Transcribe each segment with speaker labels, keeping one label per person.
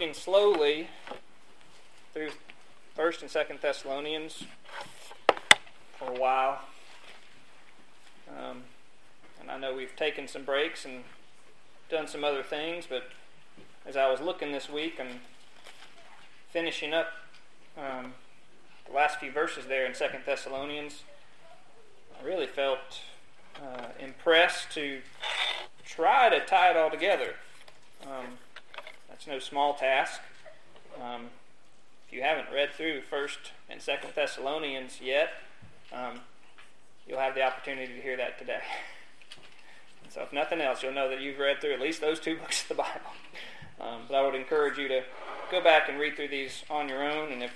Speaker 1: working slowly through First and Second Thessalonians for a while, um, and I know we've taken some breaks and done some other things. But as I was looking this week and finishing up um, the last few verses there in Second Thessalonians, I really felt uh, impressed to try to tie it all together. Um, that's no small task. Um, if you haven't read through First and Second Thessalonians yet, um, you'll have the opportunity to hear that today. so, if nothing else, you'll know that you've read through at least those two books of the Bible. Um, but I would encourage you to go back and read through these on your own. And if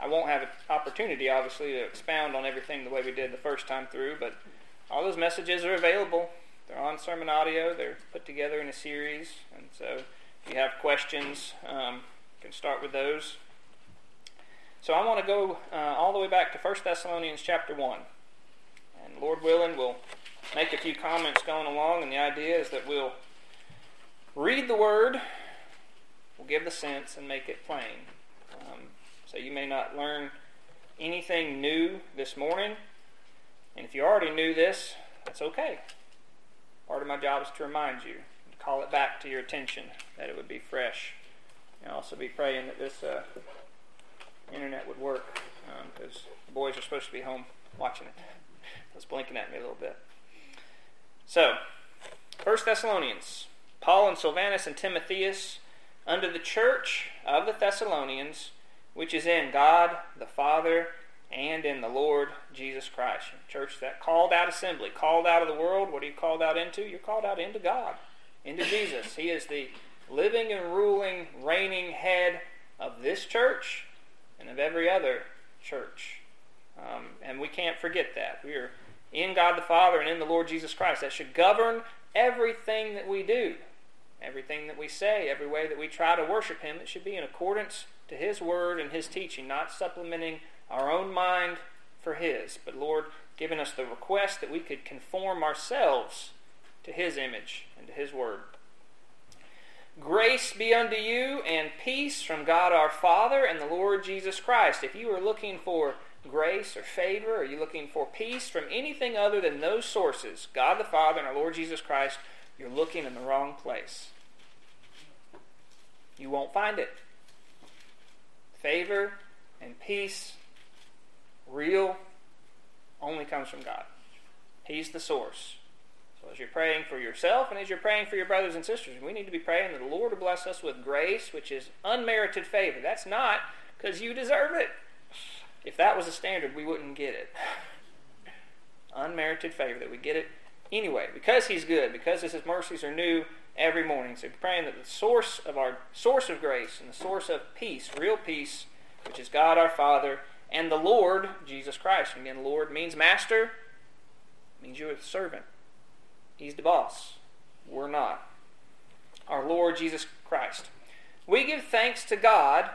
Speaker 1: I won't have an opportunity, obviously, to expound on everything the way we did the first time through, but all those messages are available. They're on sermon audio. They're put together in a series, and so if you have questions, um, you can start with those. So I want to go uh, all the way back to 1 Thessalonians chapter 1. And Lord willing, we'll make a few comments going along, and the idea is that we'll read the Word, we'll give the sense, and make it plain. Um, so you may not learn anything new this morning. And if you already knew this, that's okay. Part of my job is to remind you, call it back to your attention, that it would be fresh. And also be praying that this uh, internet would work, because um, the boys are supposed to be home watching it. It's blinking at me a little bit. So, First Thessalonians. Paul and Silvanus and Timotheus, under the church of the Thessalonians, which is in God the Father and in the Lord Jesus Christ. Church, that called out assembly, called out of the world, what are you called out into? You're called out into God, into Jesus. He is the living and ruling, reigning head of this church and of every other church. Um, and we can't forget that. We are in God the Father and in the Lord Jesus Christ. That should govern everything that we do, everything that we say, every way that we try to worship Him. It should be in accordance to His Word and His teaching, not supplementing our own mind for His, but Lord, giving us the request that we could conform ourselves to His image and to His Word. Grace be unto you and peace from God our Father and the Lord Jesus Christ. If you are looking for grace or favor, or you looking for peace from anything other than those sources, God the Father and our Lord Jesus Christ, you're looking in the wrong place. You won't find it. Favor and peace, real, only comes from God. He's the source. As you're praying for yourself and as you're praying for your brothers and sisters, we need to be praying that the Lord will bless us with grace, which is unmerited favor. That's not because you deserve it. If that was a standard, we wouldn't get it. Unmerited favor, that we get it anyway, because He's good, because His mercies are new every morning. So praying that the source of our source of grace and the source of peace, real peace, which is God our Father, and the Lord, Jesus Christ. Again, Lord means master, means you're a servant. He's the boss. We're not. Our Lord Jesus Christ. We give thanks to God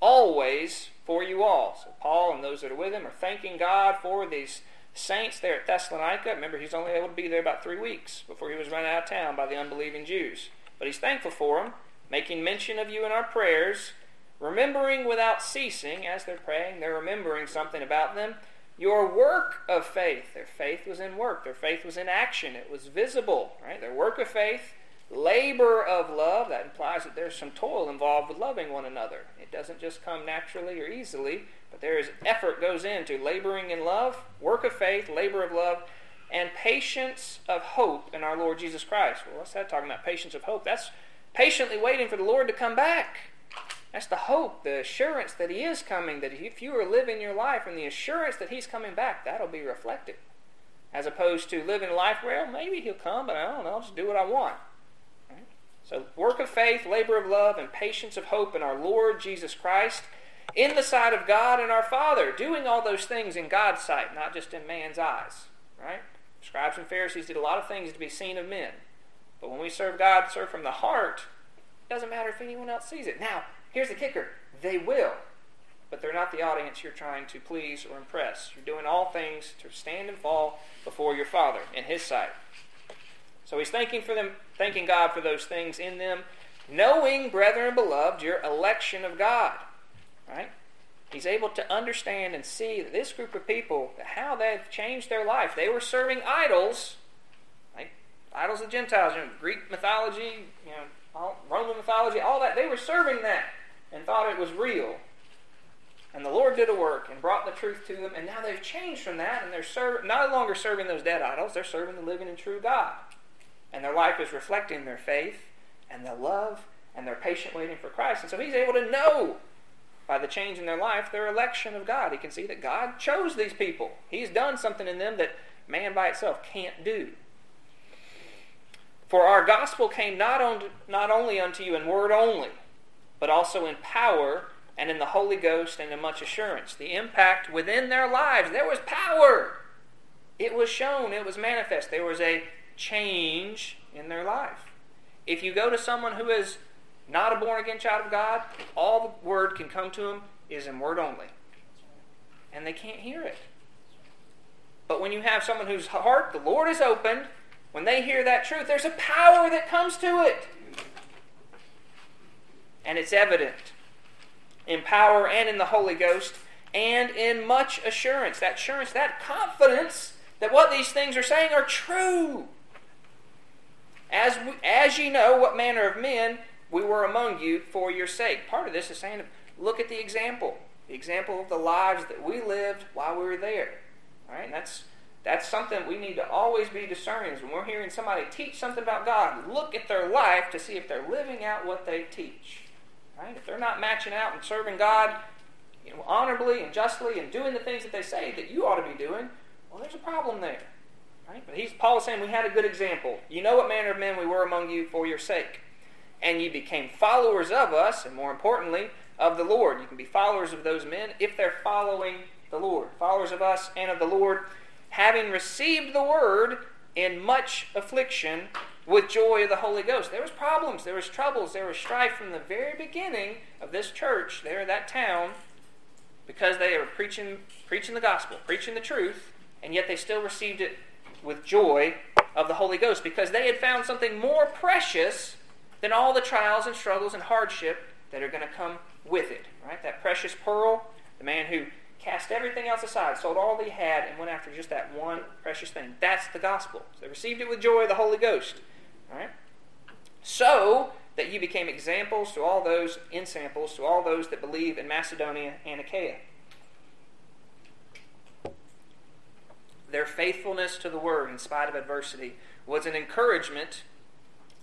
Speaker 1: always for you all. So Paul and those that are with him are thanking God for these saints there at Thessalonica. Remember, he's only able to be there about three weeks before he was run out of town by the unbelieving Jews. But he's thankful for them, making mention of you in our prayers, remembering without ceasing as they're praying, they're remembering something about them. Your work of faith. Their faith was in work. Their faith was in action. It was visible, right? Their work of faith labor of love, that implies that there's some toil involved with loving one another. It doesn't just come naturally or easily, but there is effort goes into laboring in love, work of faith, labor of love, and patience of hope in our Lord Jesus Christ. Well, what's that talking about? Patience of hope. That's patiently waiting for the Lord to come back. That's the hope, the assurance that He is coming, that if you are living your life and the assurance that He's coming back, that'll be reflected. As opposed to living life, well, maybe He'll come, but I don't know, I'll just do what I want. So, work of faith, labor of love, and patience of hope in our Lord Jesus Christ, in the sight of God and our Father, doing all those things in God's sight, not just in man's eyes. Right? Scribes and Pharisees did a lot of things to be seen of men. But when we serve God, serve from the heart, doesn't matter if anyone else sees it. Now, here's the kicker they will, but they're not the audience you're trying to please or impress. You're doing all things to stand and fall before your Father in His sight. So he's thanking for them, thanking God for those things in them, knowing, brethren beloved, your election of God. Right? He's able to understand and see that this group of people, how they've changed their life. They were serving idols, like idols of Gentiles, you know, Greek mythology, you know, Roman mythology, all that. They were serving that and thought it was real. And the Lord did a work and brought the truth to them, and now they've changed from that, and they're serv- no longer serving those dead idols, they're serving the living and true God. And their life is reflecting their faith and their love and their patient waiting for Christ. And so he's able to know by the change in their life their election of God. He can see that God chose these people. He's done something in them that man by itself can't do. For our gospel came not, on, not only unto you in word only, but also in power and in the Holy Ghost and in much assurance. The impact within their lives, there was power. It was shown, it was manifest. There was a change in their life. If you go to someone who is not a born again child of God, all the word can come to them is in word only. And they can't hear it. But when you have someone whose heart the Lord is opened, when they hear that truth, there's a power that comes to it. And it's evident in power and in the Holy Ghost and in much assurance. That assurance, that confidence that what these things are saying are true. As, we, as ye know what manner of men we were among you for your sake. Part of this is saying, look at the example. The example of the lives that we lived while we were there. All right, and that's that's something we need to always be discerning. When we're hearing somebody teach something about God, look at their life to see if they're living out what they teach. Right? If they're not matching out and serving God you know, honorably and justly and doing the things that they say that you ought to be doing, well, there's a problem there. Right? But he's, Paul is saying we had a good example. You know what manner of men we were among you for your sake. And you became followers of us, and more importantly, of the Lord. You can be followers of those men if they're following the Lord. Followers of us and of the Lord, having received the word in much affliction with joy of the Holy Ghost. There was problems, there was troubles, there was strife from the very beginning of this church, there in that town, because they were preaching preaching the gospel, preaching the truth, and yet they still received it with joy of the Holy Ghost because they had found something more precious than all the trials and struggles and hardship that are going to come with it. Right? That precious pearl, the man who cast everything else aside, sold all he had, and went after just that one precious thing. That's the gospel. So they received it with joy the Holy Ghost. All right? So that you became examples to all those, in samples, to all those that believe in Macedonia and Achaia. Their faithfulness to the word in spite of adversity was an encouragement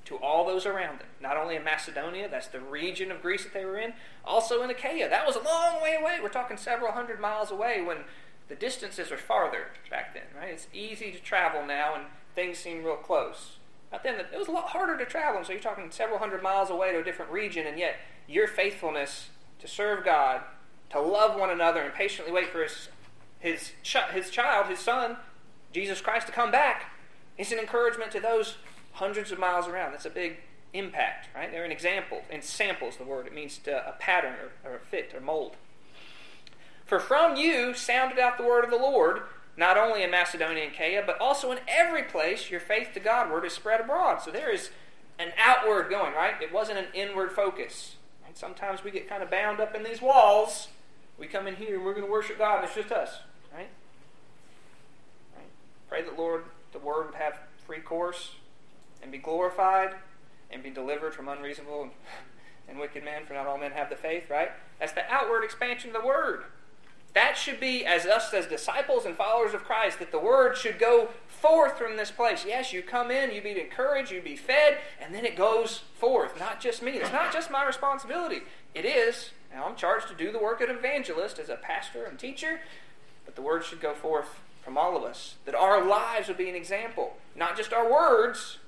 Speaker 1: to all those around them. Not only in Macedonia, that's the region of Greece that they were in, also in Achaia. That was a long way away. We're talking several hundred miles away when the distances are farther back then, right? It's easy to travel now and things seem real close. Back then, it was a lot harder to travel, and so you're talking several hundred miles away to a different region, and yet your faithfulness to serve God, to love one another, and patiently wait for his, his, his child, his son, Jesus Christ, to come back, is an encouragement to those hundreds of miles around. That's a big impact, right? They're an example. And samples the word. It means to, a pattern or, or a fit or mold. For from you sounded out the word of the Lord, not only in Macedonia and Achaia, but also in every place your faith to Godward is spread abroad. So there is an outward going, right? It wasn't an inward focus. And sometimes we get kind of bound up in these walls. We come in here and we're going to worship God, it's just us, right? Pray that Lord, the word would have free course and be glorified and be delivered from unreasonable and, wicked men, for not all men have the faith, right? That's the outward expansion of the word. That should be, as us as disciples and followers of Christ, that the word should go forth from this place. Yes, you come in, you be encouraged, you be fed, and then it goes forth. Not just me. It's not just my responsibility. It is. Now I'm charged to do the work of an evangelist as a pastor and teacher, but the word should go forth from all of us. That our lives would be an example. Not just our words,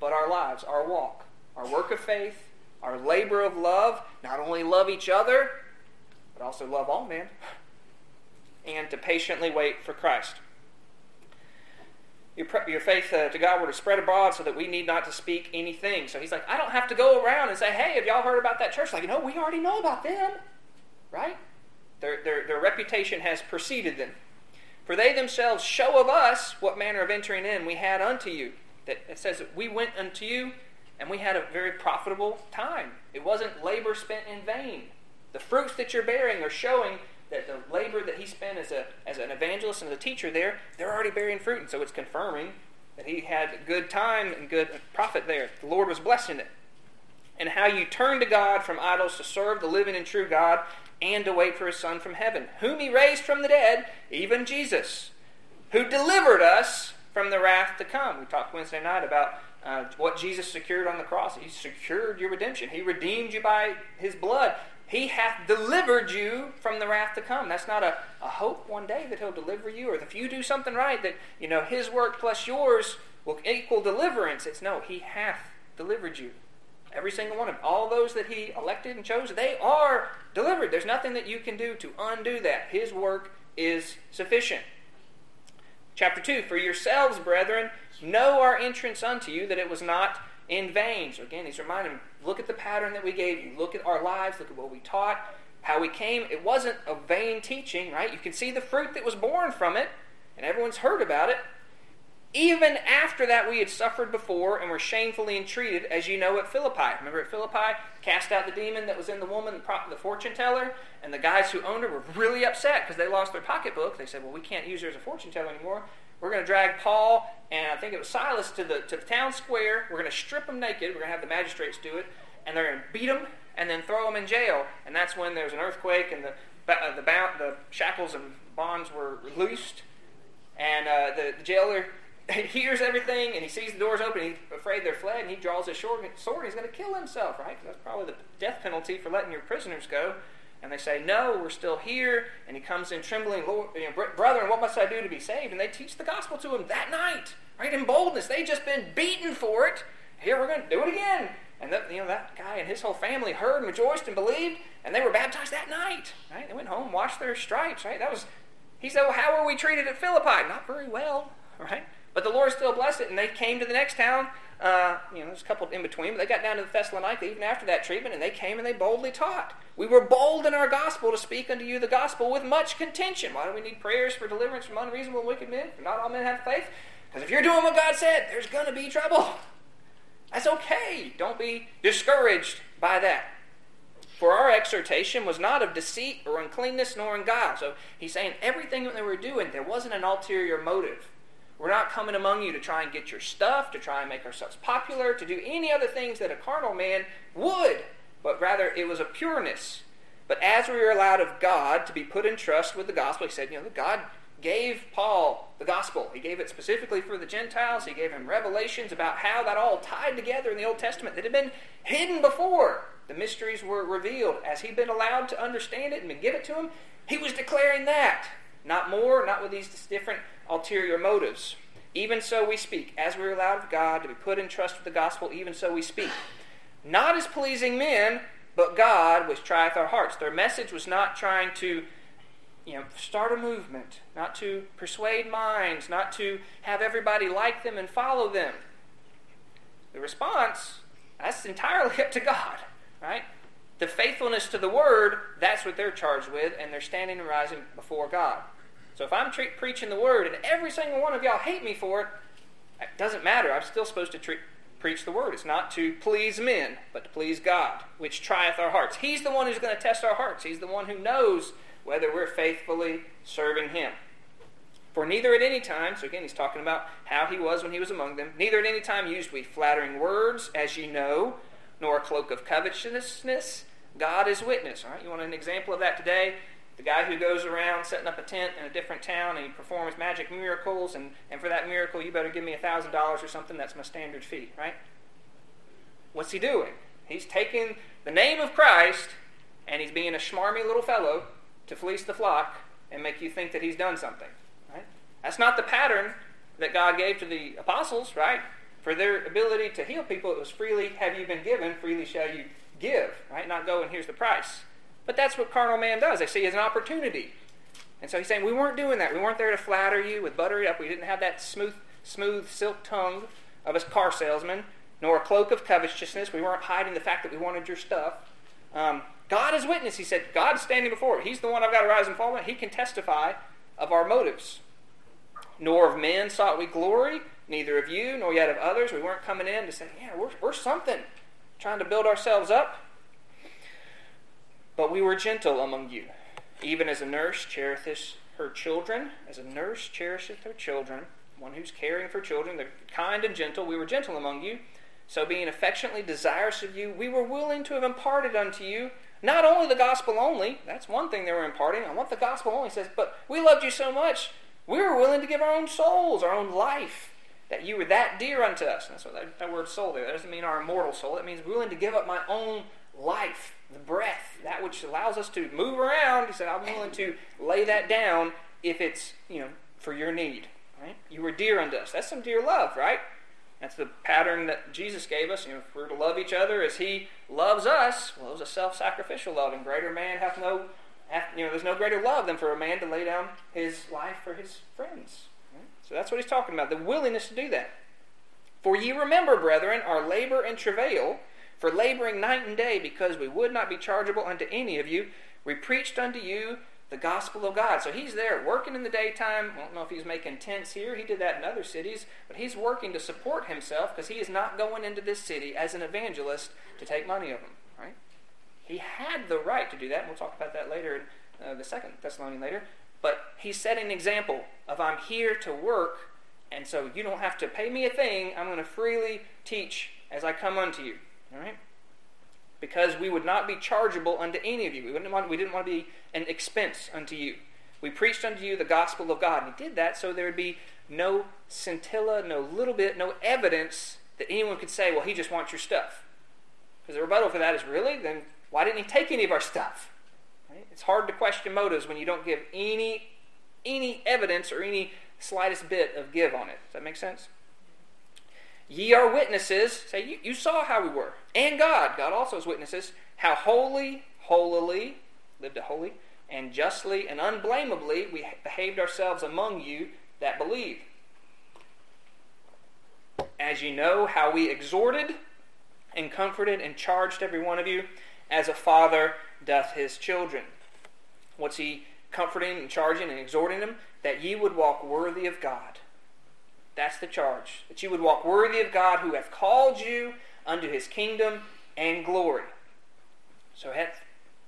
Speaker 1: but our lives, our walk, our work of faith, our labor of love, not only love each other, but also love all men, and to patiently wait for Christ. Your, your faith uh, to God were to spread abroad so that we need not to speak anything. So he's like, I don't have to go around and say, hey, have y'all heard about that church? Like, no, we already know about them. Right? Their, their, their reputation has preceded them. For they themselves show of us what manner of entering in we had unto you that it says we went unto you and we had a very profitable time. It wasn't labor spent in vain. The fruits that you're bearing are showing that the labor that he spent as, a, as an evangelist and as a teacher there, they're already bearing fruit. And so it's confirming that he had a good time and good profit there. The Lord was blessing it. And how you turn to God from idols to serve the living and true God and to wait for his Son from heaven, whom he raised from the dead, even Jesus, who delivered us from the wrath to come. We talked Wednesday night about uh, what Jesus secured on the cross. He secured your redemption, He redeemed you by His blood. He hath delivered you from the wrath to come. That's not a, a hope one day that He'll deliver you, or if you do something right, that you know His work plus yours will equal deliverance. It's no, He hath delivered you. Every single one of. All those that He elected and chose, they are delivered. There's nothing that you can do to undo that. His work is sufficient. Chapter 2 For yourselves, brethren, know our entrance unto you, that it was not in vain. So again, he's reminding look at the pattern that we gave you. Look at our lives. Look at what we taught, how we came. It wasn't a vain teaching, right? You can see the fruit that was born from it, and everyone's heard about it. Even after that, we had suffered before and were shamefully entreated, as you know at Philippi. Remember at Philippi, cast out the demon that was in the woman, the fortune teller, and the guys who owned her were really upset because they lost their pocketbook. They said, "Well, we can't use her as a fortune teller anymore. We're going to drag Paul and I think it was Silas to the, to the town square. We're going to strip them naked. We're going to have the magistrates do it. And they're going to beat them and then throw them in jail. And that's when there's an earthquake and the, uh, the, the shackles and bonds were loosed. And uh, the, the jailer hears everything and he sees the doors open. He's afraid they're fled and he draws his sword and he's going to kill himself, right? That's probably the death penalty for letting your prisoners go. And they say, No, we're still here. And he comes in trembling, Lord, you know, Brethren, what must I do to be saved? And they teach the gospel to him that night, right? In boldness. They'd just been beaten for it. Here, we're going to do it again. And that, you know, that guy and his whole family heard and rejoiced and believed, and they were baptized that night, right? They went home, washed their stripes, right? That was, he said, well, how were we treated at Philippi? Not very well, right? But the Lord still blessed it, and they came to the next town. Uh, you know, there's a couple in between, but they got down to the Thessalonica even after that treatment, and they came and they boldly taught. We were bold in our gospel to speak unto you the gospel with much contention. Why do we need prayers for deliverance from unreasonable and wicked men? Not all men have faith. Because if you're doing what God said, there's going to be trouble. That's okay. Don't be discouraged by that. For our exhortation was not of deceit or uncleanness nor in guile. So he's saying everything that they were doing, there wasn't an ulterior motive. We're not coming among you to try and get your stuff, to try and make ourselves popular, to do any other things that a carnal man would but rather it was a pureness. But as we were allowed of God to be put in trust with the gospel, he said, you know, God gave Paul the gospel. He gave it specifically for the Gentiles. He gave him revelations about how that all tied together in the Old Testament that had been hidden before. The mysteries were revealed. As he'd been allowed to understand it and been given to him, he was declaring that. Not more, not with these different ulterior motives. Even so we speak. As we are allowed of God to be put in trust with the gospel, even so we speak not as pleasing men, but God which trieth our hearts. Their message was not trying to you know, start a movement, not to persuade minds, not to have everybody like them and follow them. The response, that's entirely up to God, right? The faithfulness to the word, that's what they're charged with, and they're standing and rising before God. So if I'm tre- preaching the word and every single one of y'all hate me for it, it doesn't matter. I'm still supposed to treat, preach the word. It's not to please men, but to please God, which trieth our hearts. He's the one who's going to test our hearts. He's the one who knows whether we're faithfully serving Him. For neither at any time, so again, he's talking about how he was when he was among them, neither at any time used we flattering words, as you know, nor a cloak of covetousness. God is witness. All right, you want an example of that today? The guy who goes around setting up a tent in a different town and he performs magic miracles, and, and for that miracle, you better give me a $1,000 or something. That's my standard fee, right? What's he doing? He's taking the name of Christ and he's being a schmarmy little fellow to fleece the flock and make you think that he's done something, right? That's not the pattern that God gave to the apostles, right? For their ability to heal people, it was freely have you been given, freely shall you give, right? Not go and here's the price. But that's what carnal man does. They see it as an opportunity. And so he's saying, we weren't doing that. We weren't there to flatter you with butter it up. We didn't have that smooth, smooth silk tongue of a car salesman, nor a cloak of covetousness. We weren't hiding the fact that we wanted your stuff. Um, God is witness. He said, God's standing before. He's the one I've got to rise and fall on. He can testify of our motives. Nor of men sought we glory, neither of you nor yet of others. We weren't coming in to say, yeah, we're, we're something, trying to build ourselves up. But we were gentle among you, even as a nurse cherisheth her children, as a nurse cherisheth her children, one who's caring for children, they're kind and gentle. We were gentle among you. So, being affectionately desirous of you, we were willing to have imparted unto you not only the gospel only, that's one thing they were imparting. I want the gospel only, says, but we loved you so much, we were willing to give our own souls, our own life, that you were that dear unto us. that's what that, that word soul there. That doesn't mean our immortal soul. It means willing to give up my own life, the breath, that which allows us to move around. He said, I'm willing to lay that down if it's, you know, for your need. Right? You were dear unto us. That's some dear love, right? That's the pattern that Jesus gave us. You know, if we're to love each other as He loves us, well, it was a self-sacrificial love, and greater man hath no, hath, you know, there's no greater love than for a man to lay down his life for his friends. Right? So that's what he's talking about, the willingness to do that. For ye remember, brethren, our labor and travail, for laboring night and day, because we would not be chargeable unto any of you, we preached unto you the gospel of God. So he's there working in the daytime. I don't know if he's making tents here. He did that in other cities. But he's working to support himself because he is not going into this city as an evangelist to take money of them. Right? He had the right to do that. And we'll talk about that later in uh, the second Thessalonian later. But he's setting an example of I'm here to work. And so you don't have to pay me a thing. I'm going to freely teach as I come unto you. All right? because we would not be chargeable unto any of you. We, wouldn't want, we didn't want to be an expense unto you. We preached unto you the gospel of God. And he did that so there would be no scintilla, no little bit, no evidence that anyone could say, well, he just wants your stuff. Because the rebuttal for that is, really? Then why didn't he take any of our stuff? Right? It's hard to question motives when you don't give any, any evidence or any slightest bit of give on it. Does that make sense? Ye are witnesses, say, you, you saw how we were. And God, God also is witnesses, how holy, holily, lived a holy, and justly and unblameably we behaved ourselves among you that believe. As you know, how we exhorted and comforted and charged every one of you, as a father doth his children. What's he comforting and charging and exhorting them? That ye would walk worthy of God that's the charge. That you would walk worthy of God who hath called you unto his kingdom and glory. So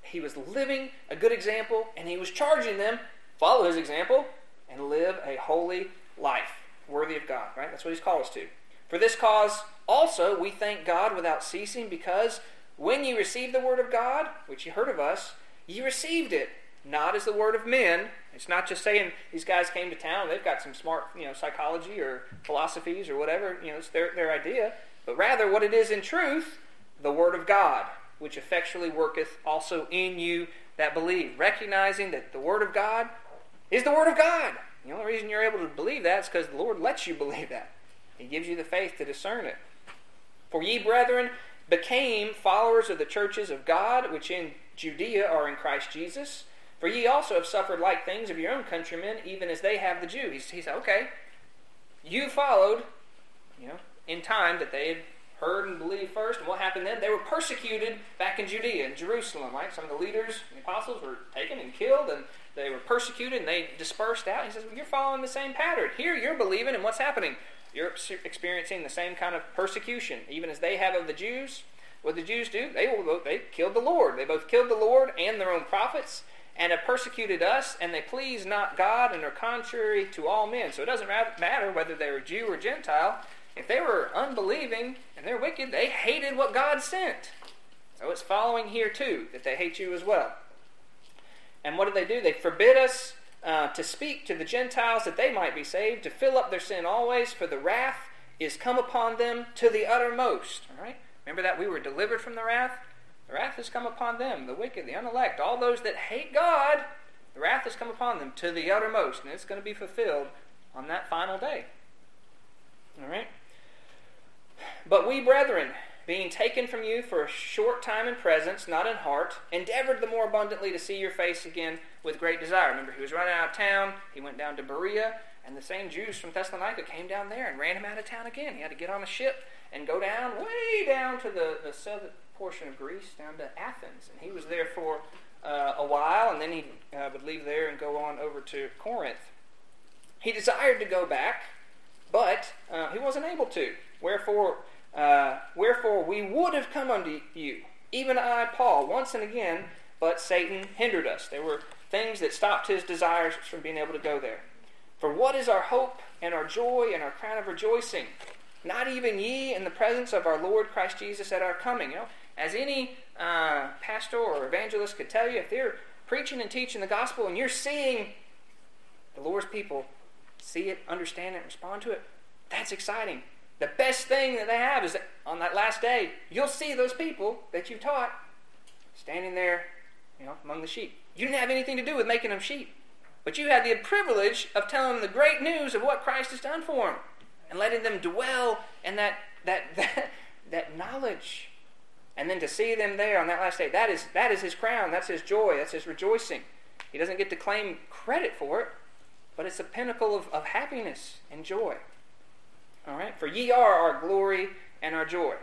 Speaker 1: he was living a good example, and he was charging them, follow his example, and live a holy life, worthy of God, right? That's what he's called us to. For this cause also we thank God without ceasing, because when ye received the word of God, which ye heard of us, ye received it not as the word of men. It's not just saying these guys came to town, they've got some smart, you know, psychology or philosophies or whatever, you know, it's their, their idea. But rather what it is in truth, the word of God, which effectually worketh also in you that believe. Recognizing that the word of God is the word of God. The only reason you're able to believe that is because the Lord lets you believe that. He gives you the faith to discern it. For ye, brethren, became followers of the churches of God, which in Judea are in Christ Jesus for ye also have suffered like things of your own countrymen, even as they have the Jew. He, said, okay, you followed, you know, in time that they had heard and believed first. And what happened then? They were persecuted back in Judea and Jerusalem, right? Some of the leaders, the apostles, were taken and killed, and they were persecuted and they dispersed out. He says, well, you're following the same pattern. Here, you're believing, and what's happening? You're experiencing the same kind of persecution, even as they have of the Jews. What the Jews do? They they killed the Lord. They both killed the Lord and their own prophets and have persecuted us, and they please not God and are contrary to all men. So it doesn't matter whether they were Jew or Gentile. If they were unbelieving and they're wicked, they hated what God sent. So it's following here too that they hate you as well. And what do they do? They forbid us uh, to speak to the Gentiles that they might be saved, to fill up their sin always, for the wrath is come upon them to the uttermost. All right? Remember that we were delivered from the wrath? The wrath has come upon them, the wicked, the unelect, all those that hate God. The wrath has come upon them to the uttermost, and it's going to be fulfilled on that final day. All right? But we, brethren, being taken from you for a short time in presence, not in heart, endeavored the more abundantly to see your face again with great desire. Remember, he was running out of town. He went down to Berea, and the same Jews from Thessalonica came down there and ran him out of town again. He had to get on a ship and go down, way down to the, the southern, portion of Greece down to Athens. And he was there for uh, a while, and then he uh, would leave there and go on over to Corinth. He desired to go back, but uh, he wasn't able to. Wherefore, uh, wherefore we would have come unto you, even I, Paul, once and again, but Satan hindered us. There were things that stopped his desires from being able to go there. For what is our hope and our joy and our crown of rejoicing? Not even ye in the presence of our Lord Christ Jesus at our coming. You know, as any uh, pastor or evangelist could tell you, if they're preaching and teaching the gospel and you're seeing the Lord's people see it, understand it, respond to it, that's exciting. The best thing that they have is that on that last day, you'll see those people that you taught standing there, you know, among the sheep. You didn't have anything to do with making them sheep, but you had the privilege of telling them the great news of what Christ has done for them and letting them dwell in that that that, that knowledge. And then to see them there on that last day, that is that is his crown, that's his joy, that's his rejoicing. He doesn't get to claim credit for it, but it's a pinnacle of, of happiness and joy. All right? For ye are our glory and our joy.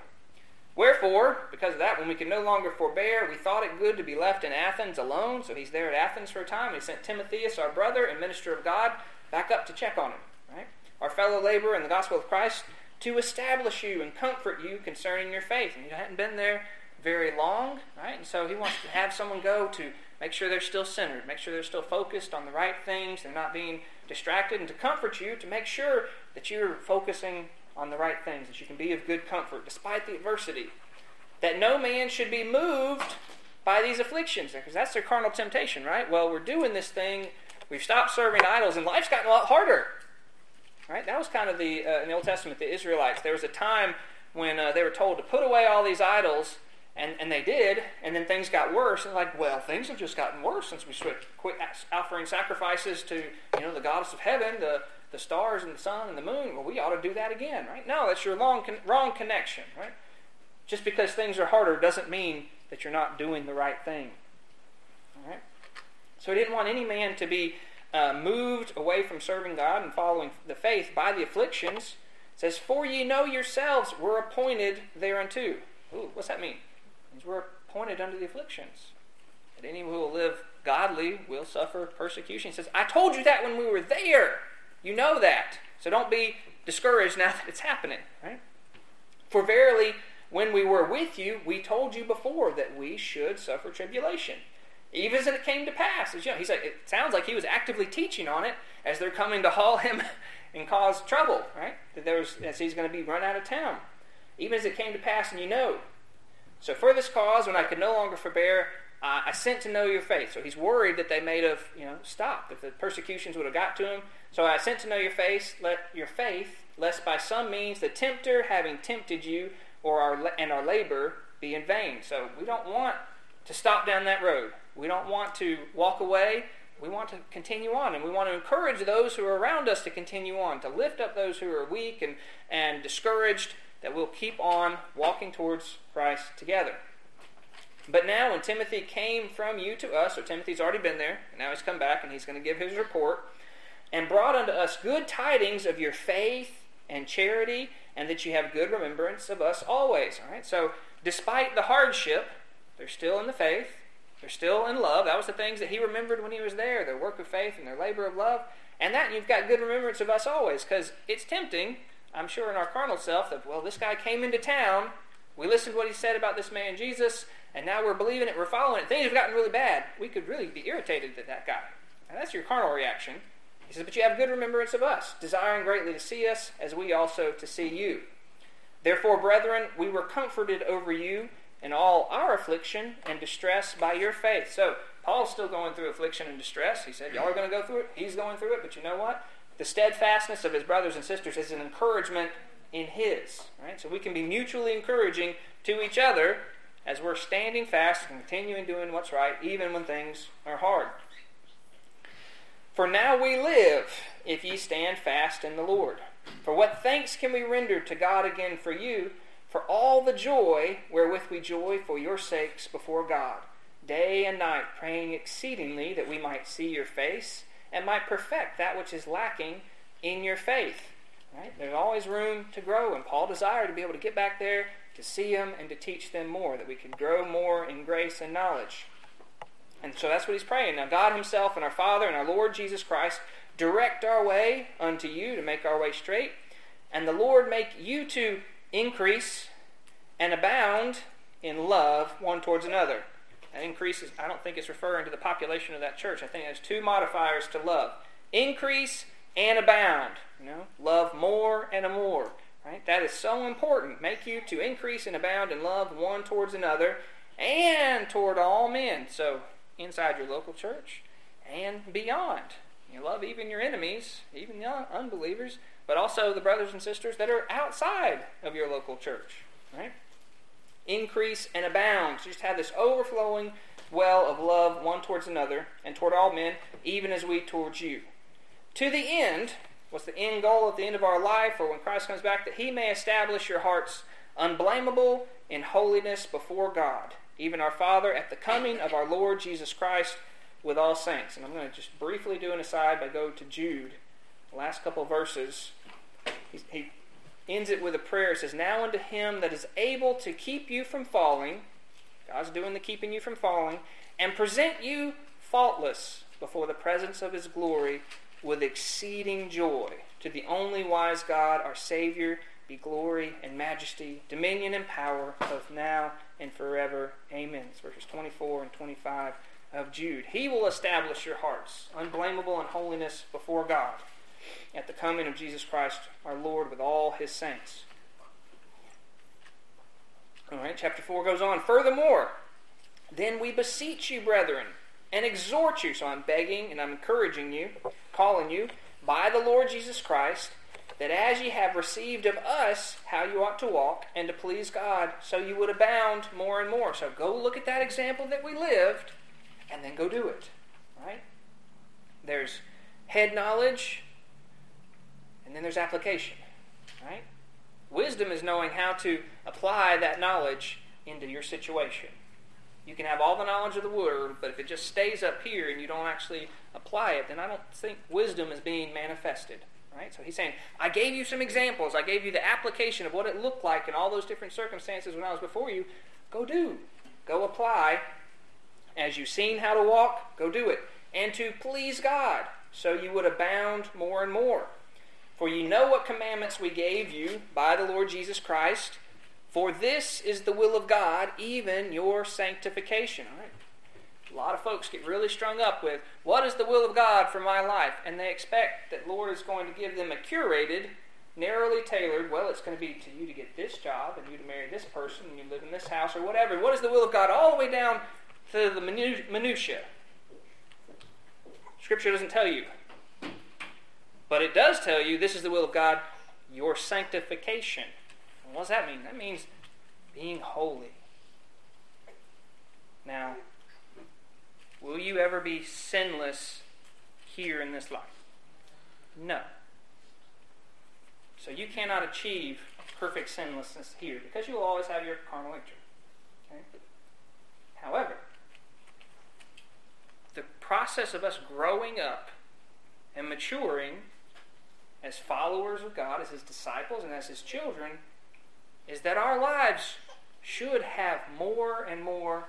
Speaker 1: Wherefore, because of that, when we could no longer forbear, we thought it good to be left in Athens alone. So he's there at Athens for a time. He sent Timotheus, our brother and minister of God, back up to check on him. Right? Our fellow laborer in the gospel of Christ, to establish you and comfort you concerning your faith. And he hadn't been there very long, right? And so he wants to have someone go to make sure they're still centered, make sure they're still focused on the right things, they're not being distracted, and to comfort you to make sure that you're focusing on the right things, that you can be of good comfort despite the adversity. That no man should be moved by these afflictions, because that's their carnal temptation, right? Well, we're doing this thing, we've stopped serving idols, and life's gotten a lot harder. Right? That was kind of the, uh, in the Old Testament, the Israelites. There was a time when uh, they were told to put away all these idols, and, and they did, and then things got worse. And like, well, things have just gotten worse since we quit offering sacrifices to, you know, the goddess of heaven, the, the stars and the sun and the moon. Well, we ought to do that again, right? No, that's your long con- wrong connection, right? Just because things are harder doesn't mean that you're not doing the right thing. All right? So he didn't want any man to be uh, moved away from serving God and following the faith by the afflictions. Says, For ye know yourselves were appointed thereunto. Ooh, what's that mean? It means we're appointed unto the afflictions. That any who will live godly will suffer persecution. He says, I told you that when we were there. You know that. So don't be discouraged now that it's happening, right? For verily, when we were with you, we told you before that we should suffer tribulation. Even as it came to pass. As you know, he said, it sounds like he was actively teaching on it as they're coming to haul him and cause trouble, right? That there's as he's going to be run out of town. Even as it came to pass, and you know. So for this cause, when I could no longer forbear, uh, I sent to know your faith. So he's worried that they may have, you know, stopped if the persecutions would have got to him. So I sent to know your faith, let your faith, lest by some means the tempter, having tempted you, or our and our labor be in vain. So we don't want to stop down that road. We don't want to walk away. We want to continue on, and we want to encourage those who are around us to continue on, to lift up those who are weak and, and discouraged, that we'll keep on walking towards Christ together. But now, when Timothy came from you to us, so Timothy's already been there, and now he's come back and he's going to give his report, and brought unto us good tidings of your faith and charity, and that you have good remembrance of us always. All right. So, despite the hardship, they're still in the faith. They're still in love. That was the things that he remembered when he was there their work of faith and their labor of love. And that you've got good remembrance of us always, because it's tempting, I'm sure, in our carnal self that, well, this guy came into town. We listened to what he said about this man Jesus and now we're believing it, we're following it. Things have gotten really bad. We could really be irritated at that guy. And that's your carnal reaction. He says, But you have good remembrance of us, desiring greatly to see us, as we also to see you. Therefore, brethren, we were comforted over you in all our affliction and distress by your faith. So, Paul's still going through affliction and distress. He said, Y'all are going to go through it. He's going through it. But you know what? The steadfastness of his brothers and sisters is an encouragement in his. Right? So we can be mutually encouraging to each other as we're standing fast and continuing doing what's right, even when things are hard. For now we live, if ye stand fast in the Lord. For what thanks can we render to God again for you, for all the joy wherewith we joy for your sakes before God, day and night, praying exceedingly that we might see your face and might perfect that which is lacking in your faith. Right? There's always room to grow, and Paul desired to be able to get back there to see them and to teach them more, that we could grow more in grace and knowledge. And so that's what he's praying. Now, God Himself and our Father and our Lord Jesus Christ direct our way unto you to make our way straight. and the Lord make you to increase and abound in love one towards another. That increases, I don't think it's referring to the population of that church. I think there's two modifiers to love increase and abound. You know, love more and more. Right? That is so important. Make you to increase and abound in love one towards another and toward all men. So, inside your local church and beyond. You love even your enemies, even the unbelievers, but also the brothers and sisters that are outside of your local church. Right? Increase and abound. So just have this overflowing well of love one towards another and toward all men, even as we towards you. To the end, what's the end goal at the end of our life or when Christ comes back? That he may establish your hearts unblameable in holiness before God, even our Father, at the coming of our Lord Jesus Christ with all saints. And I'm going to just briefly do an aside by go to Jude, last couple verses. He, ends it with a prayer. It says, Now unto him that is able to keep you from falling, God's doing the keeping you from falling, and present you faultless before the presence of his glory with exceeding joy. To the only wise God, our Savior, be glory and majesty, dominion and power, both now and forever. Amen. It's verses 24 and 25 of Jude. He will establish your hearts, unblameable in holiness before God, at the coming of Jesus Christ our Lord with all his saints. All right, chapter 4 goes on. Furthermore, then we beseech you, brethren, and exhort you. So I'm begging and I'm encouraging you, calling you, by the Lord Jesus Christ, that as ye have received of us how you ought to walk and to please God, so you would abound more and more. So go look at that example that we lived and then go do it. Right? There's head knowledge, and then there's application. Right? Wisdom is knowing how to apply that knowledge into your situation. You can have all the knowledge of the word, but if it just stays up here and you don't actually apply it, then I don't think wisdom is being manifested. Right? So he's saying, I gave you some examples. I gave you the application of what it looked like in all those different circumstances when I was before you. Go do. Go apply as you've seen how to walk, go do it. And to please God, so you would abound more and more. For ye know what commandments we gave you by the Lord Jesus Christ. For this is the will of God, even your sanctification. All right. A lot of folks get really strung up with what is the will of God for my life, and they expect that Lord is going to give them a curated, narrowly tailored. Well, it's going to be to you to get this job, and you to marry this person, and you live in this house, or whatever. What is the will of God all the way down to the minutia. Scripture doesn't tell you. But it does tell you this is the will of God, your sanctification. what does that mean? That means being holy. Now, will you ever be sinless here in this life? No. So you cannot achieve perfect sinlessness here because you will always have your carnal nature. Okay? However, the process of us growing up and maturing as followers of God, as His disciples, and as His children, is that our lives should have more and more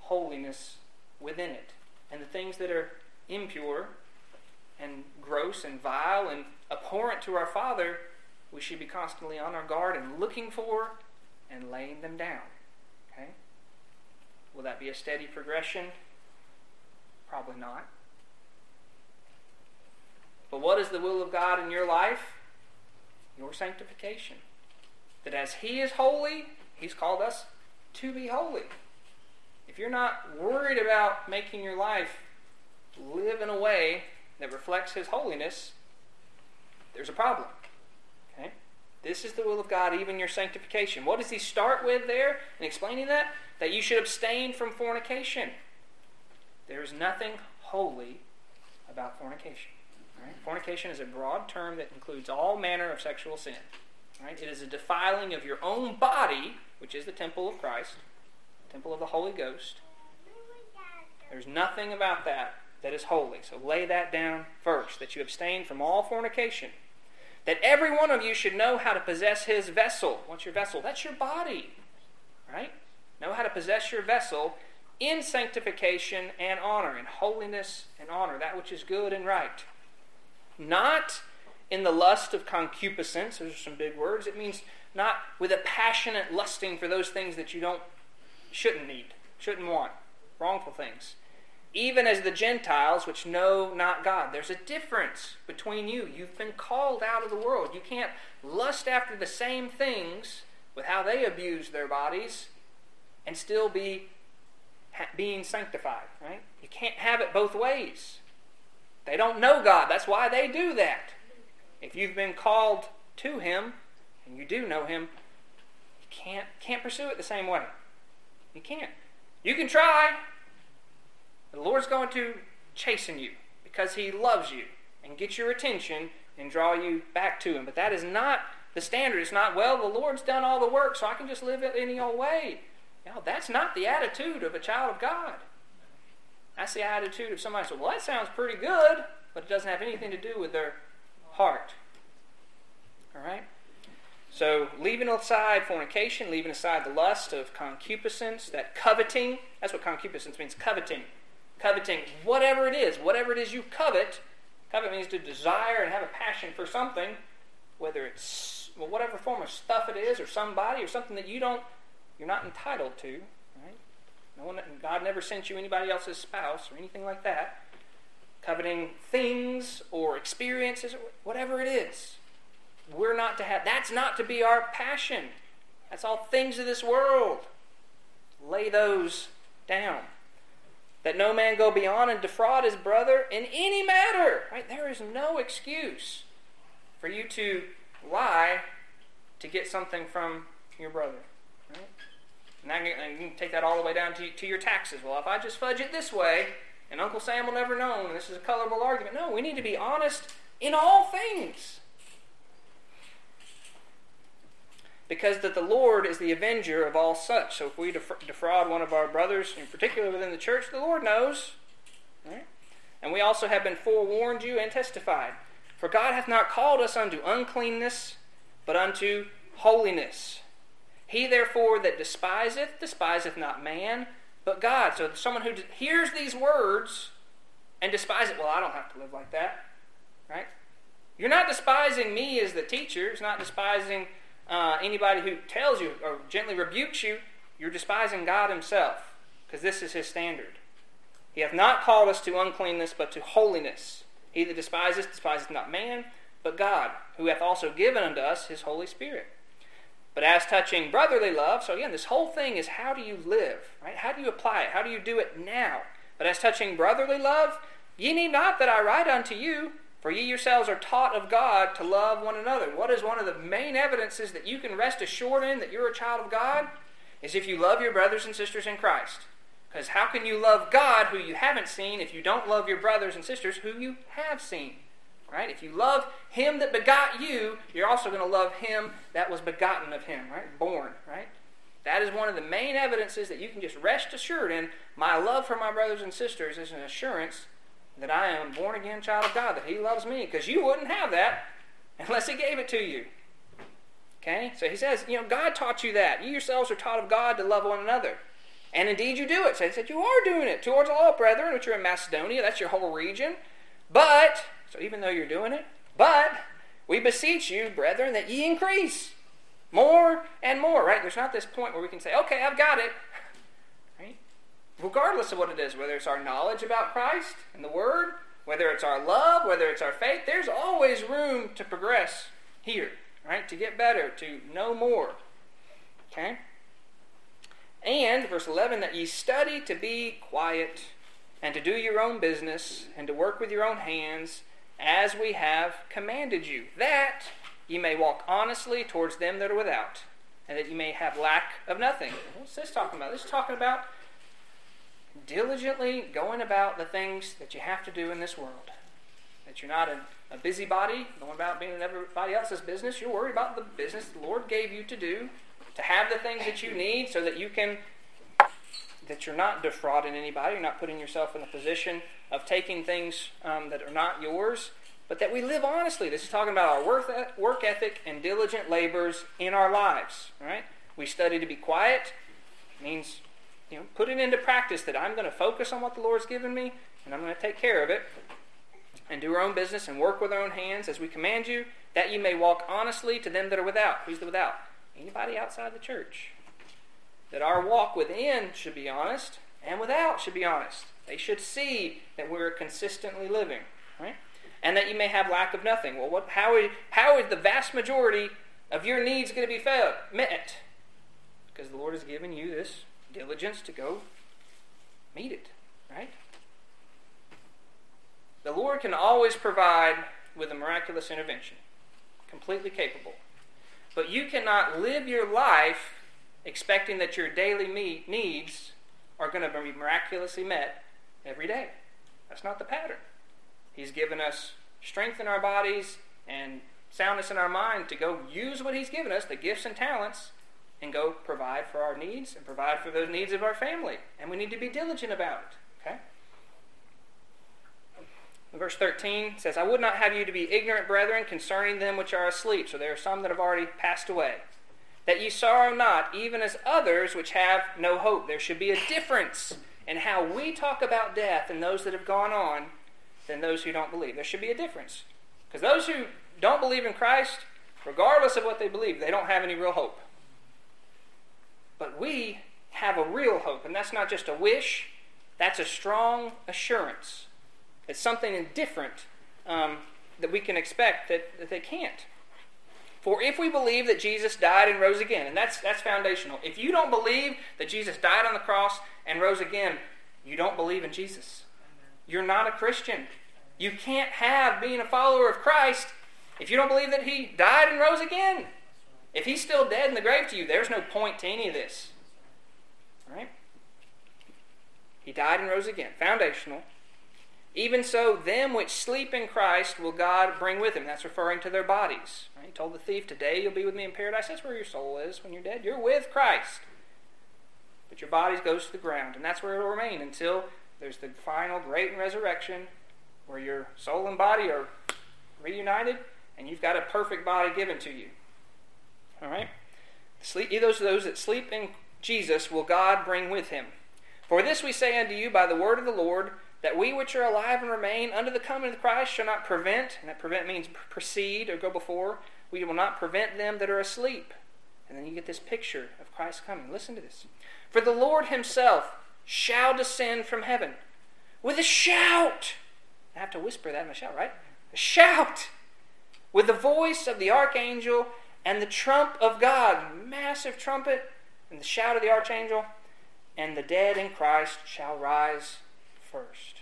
Speaker 1: holiness within it. And the things that are impure and gross and vile and abhorrent to our Father, we should be constantly on our guard and looking for and laying them down. Okay? Will that be a steady progression? Probably not. But what is the will of God in your life? Your sanctification. That as He is holy, He's called us to be holy. If you're not worried about making your life live in a way that reflects His holiness, there's a problem. Okay? This is the will of God, even your sanctification. What does He start with there in explaining that? That you should abstain from fornication. There is nothing holy about fornication. Right? Fornication is a broad term that includes all manner of sexual sin. Right? It is a defiling of your own body, which is the temple of Christ, temple of the Holy Ghost. There's nothing about that that is holy. So lay that down first, that you abstain from all fornication. That every one of you should know how to possess his vessel. What's your vessel? That's your body. Right? Know how to possess your vessel in sanctification and honor, in holiness and honor, that which is good and right. Not in the lust of concupiscence. Those are some big words. It means not with a passionate lusting for those things that you don't shouldn't need, shouldn't want, wrongful things. Even as the Gentiles, which know not God. There's a difference between you. You've been called out of the world. You can't lust after the same things with how they abuse their bodies and still be being sanctified, right? You can't have it both ways. They don't know God. That's why they do that. If you've been called to Him and you do know Him, you can't, can't pursue it the same way. You can't. You can try. The Lord's going to chasten you because He loves you and get your attention and draw you back to Him. But that is not the standard. It's not, well, the Lord's done all the work, so I can just live it any old way. Know, that's not the attitude of a child of God. That's the attitude of somebody who says, well, that sounds pretty good, but it doesn't have anything to do with their heart. All right? So, leaving aside fornication, leaving aside the lust of concupiscence, that coveting, that's what concupiscence means coveting. Coveting whatever it is, whatever it is you covet. Covet means to desire and have a passion for something, whether it's well, whatever form of stuff it is, or somebody, or something that you don't, you're not entitled to. No one, God never sent you anybody else's spouse or anything like that coveting things or experiences, or whatever it is. We're not to have, that's not to be our passion. That's all things of this world. Lay those down. That no man go beyond and defraud his brother in any matter. Right? There is no excuse for you to lie to get something from your brother. And you can take that all the way down to, to your taxes. Well, if I just fudge it this way, and Uncle Sam will never know, and this is a colorable argument. No, we need to be honest in all things. Because that the Lord is the avenger of all such. So if we defraud one of our brothers, in particular within the church, the Lord knows. Right? And we also have been forewarned you and testified. For God hath not called us unto uncleanness, but unto holiness. He therefore that despiseth, despiseth not man, but God. So someone who hears these words and despises it, well, I don't have to live like that, right? You're not despising me as the teacher. It's not despising uh, anybody who tells you or gently rebukes you. You're despising God Himself because this is His standard. He hath not called us to uncleanness, but to holiness. He that despiseth, despiseth not man, but God, who hath also given unto us His Holy Spirit. But as touching brotherly love, so again, this whole thing is how do you live, right? How do you apply it? How do you do it now? But as touching brotherly love, ye need not that I write unto you, for ye yourselves are taught of God to love one another. What is one of the main evidences that you can rest assured in that you're a child of God? Is if you love your brothers and sisters in Christ. Because how can you love God who you haven't seen if you don't love your brothers and sisters who you have seen? Right? If you love him that begot you, you're also going to love him that was begotten of him, right? Born, right? That is one of the main evidences that you can just rest assured in. My love for my brothers and sisters is an assurance that I am a born again child of God, that He loves me, because you wouldn't have that unless He gave it to you. Okay? So He says, you know, God taught you that. You yourselves are taught of God to love one another. And indeed you do it. So He said, you are doing it towards all brethren, which are in Macedonia. That's your whole region. But so even though you're doing it, but we beseech you, brethren, that ye increase more and more, right? There's not this point where we can say, okay, I've got it, right? Regardless of what it is, whether it's our knowledge about Christ and the Word, whether it's our love, whether it's our faith, there's always room to progress here, right? To get better, to know more. Okay? And, verse 11, that ye study to be quiet and to do your own business and to work with your own hands as we have commanded you, that ye may walk honestly towards them that are without, and that ye may have lack of nothing. What's this talking about? This is talking about diligently going about the things that you have to do in this world. That you're not a, a busybody, going about being in everybody else's business. You're worried about the business the Lord gave you to do, to have the things that you need so that you can that you're not defrauding anybody, you're not putting yourself in a position of taking things um, that are not yours, but that we live honestly. This is talking about our work, work ethic and diligent labors in our lives. Right? We study to be quiet. Means you know, put it into practice that I'm going to focus on what the Lord's given me and I'm going to take care of it. and do our own business and work with our own hands as we command you, that you may walk honestly to them that are without. Who's the without? Anybody outside the church. That our walk within should be honest, and without should be honest. They should see that we're consistently living, right? And that you may have lack of nothing. Well, what, how, is, how is the vast majority of your needs going to be felt, met? Because the Lord has given you this diligence to go meet it, right? The Lord can always provide with a miraculous intervention, completely capable. But you cannot live your life expecting that your daily needs are going to be miraculously met every day. That's not the pattern. He's given us strength in our bodies and soundness in our mind to go use what He's given us, the gifts and talents, and go provide for our needs and provide for those needs of our family. And we need to be diligent about it. Okay? Verse 13 says, I would not have you to be ignorant, brethren, concerning them which are asleep. So there are some that have already passed away. That ye sorrow not, even as others which have no hope. There should be a difference in how we talk about death and those that have gone on than those who don't believe. There should be a difference. Because those who don't believe in Christ, regardless of what they believe, they don't have any real hope. But we have a real hope, and that's not just a wish, that's a strong assurance. It's something different um, that we can expect that, that they can't. For if we believe that Jesus died and rose again, and that's, that's foundational. If you don't believe that Jesus died on the cross and rose again, you don't believe in Jesus. You're not a Christian. You can't have being a follower of Christ if you don't believe that he died and rose again. If he's still dead in the grave to you, there's no point to any of this. Right? He died and rose again. Foundational. Even so, them which sleep in Christ will God bring with him. That's referring to their bodies. He told the thief, Today you'll be with me in paradise. That's where your soul is when you're dead. You're with Christ. But your body goes to the ground, and that's where it will remain until there's the final great resurrection where your soul and body are reunited and you've got a perfect body given to you. All right? Sleep, those, those that sleep in Jesus will God bring with him. For this we say unto you by the word of the Lord, that we which are alive and remain under the coming of Christ shall not prevent, and that prevent means precede or go before, we will not prevent them that are asleep. And then you get this picture of Christ coming. Listen to this. For the Lord himself shall descend from heaven with a shout. I have to whisper that in a shout, right? A shout. With the voice of the archangel and the trump of God, massive trumpet, and the shout of the archangel, and the dead in Christ shall rise first.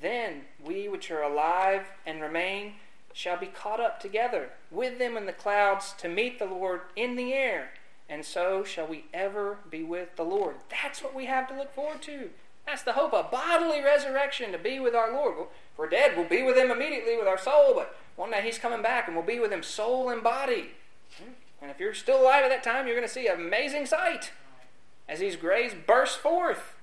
Speaker 1: Then we which are alive and remain shall be caught up together with them in the clouds to meet the Lord in the air, and so shall we ever be with the Lord. That's what we have to look forward to. That's the hope, a bodily resurrection to be with our Lord. If we're dead, we'll be with Him immediately with our soul, but one day He's coming back and we'll be with Him soul and body. Hmm? And if you're still alive at that time, you're going to see an amazing sight as these graves burst forth.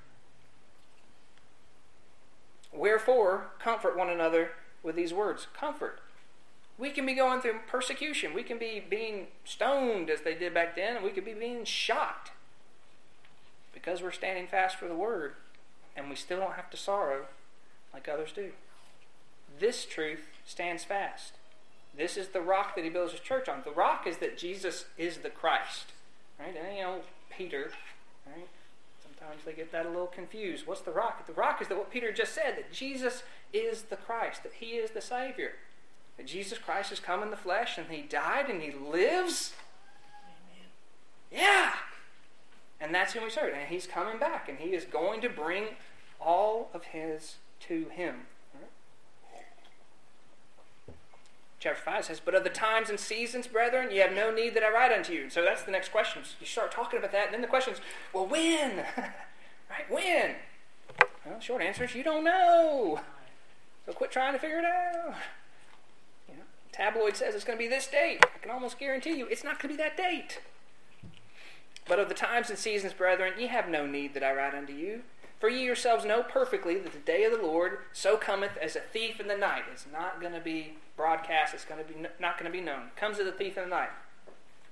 Speaker 1: Wherefore, comfort one another with these words. Comfort. We can be going through persecution. We can be being stoned as they did back then, we could be being shot because we're standing fast for the word, and we still don't have to sorrow like others do. This truth stands fast. This is the rock that he builds his church on. The rock is that Jesus is the Christ. Right? And you know, Peter? Sometimes they get that a little confused. What's the rock? The rock is that what Peter just said, that Jesus is the Christ, that he is the Savior. That Jesus Christ has come in the flesh and he died and he lives. Amen. Yeah. And that's who we serve. And he's coming back and he is going to bring all of his to him. Chapter 5 says, But of the times and seasons, brethren, ye have no need that I write unto you. So that's the next question. You start talking about that, and then the question is, Well, when? right? When? Well, short answer is you don't know. So quit trying to figure it out. You know, tabloid says it's going to be this date. I can almost guarantee you it's not going to be that date. But of the times and seasons, brethren, ye have no need that I write unto you. For ye yourselves know perfectly that the day of the Lord so cometh as a thief in the night. It's not going to be broadcast. It's going to be not going to be known. Comes as a thief in the night.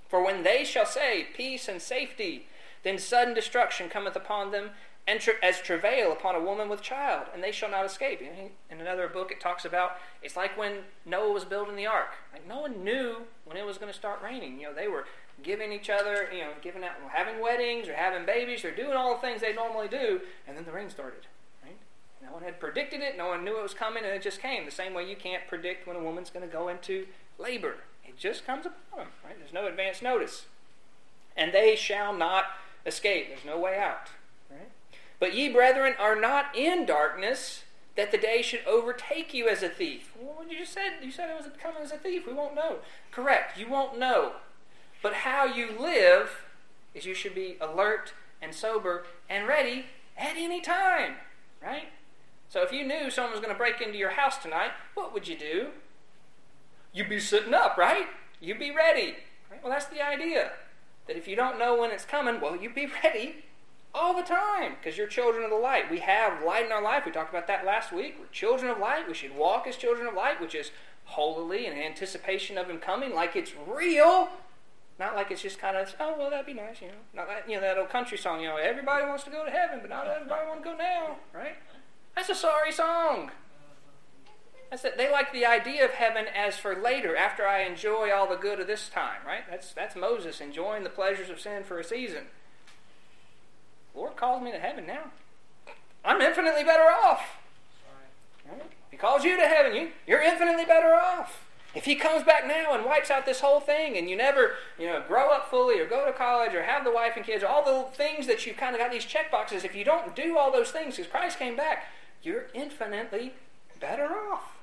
Speaker 1: For when they shall say peace and safety, then sudden destruction cometh upon them and tra- as travail upon a woman with child, and they shall not escape. In another book, it talks about it's like when Noah was building the ark. Like no one knew when it was going to start raining. You know, they were giving each other, you know, giving out, having weddings or having babies or doing all the things they normally do, and then the rain started. Right? No one had predicted it. No one knew it was coming, and it just came. The same way you can't predict when a woman's going to go into labor. It just comes upon them. Right? There's no advance notice, and they shall not escape. There's no way out. Right? But ye, brethren, are not in darkness, that the day should overtake you as a thief. Well, you just said? You said it was coming as a thief. We won't know. Correct. You won't know. But how you live is you should be alert and sober and ready at any time. Right? So if you knew someone was going to break into your house tonight, what would you do? You'd be sitting up, right? You'd be ready. Right? Well, that's the idea. That if you don't know when it's coming, well, you'd be ready all the time because you're children of the light. We have light in our life. We talked about that last week. We're children of light. We should walk as children of light, which is holily in anticipation of Him coming, like it's real. Not like it's just kind of, oh, well, that'd be nice, you know. Not that, you know, that old country song, you know, everybody wants to go to heaven, but not everybody wants to go now, right? That's a sorry song. That's that they like the idea of heaven as for later, after I enjoy all the good of this time, right? That's, that's Moses enjoying the pleasures of sin for a season. Lord calls me to heaven now. I'm infinitely better off. Right? He calls you to heaven. You, you're infinitely better off. If he comes back now and wipes out this whole thing and you never, you know, grow up fully or go to college or have the wife and kids, all the things that you've kind of got these check boxes, if you don't do all those things because Christ came back, you're infinitely better off.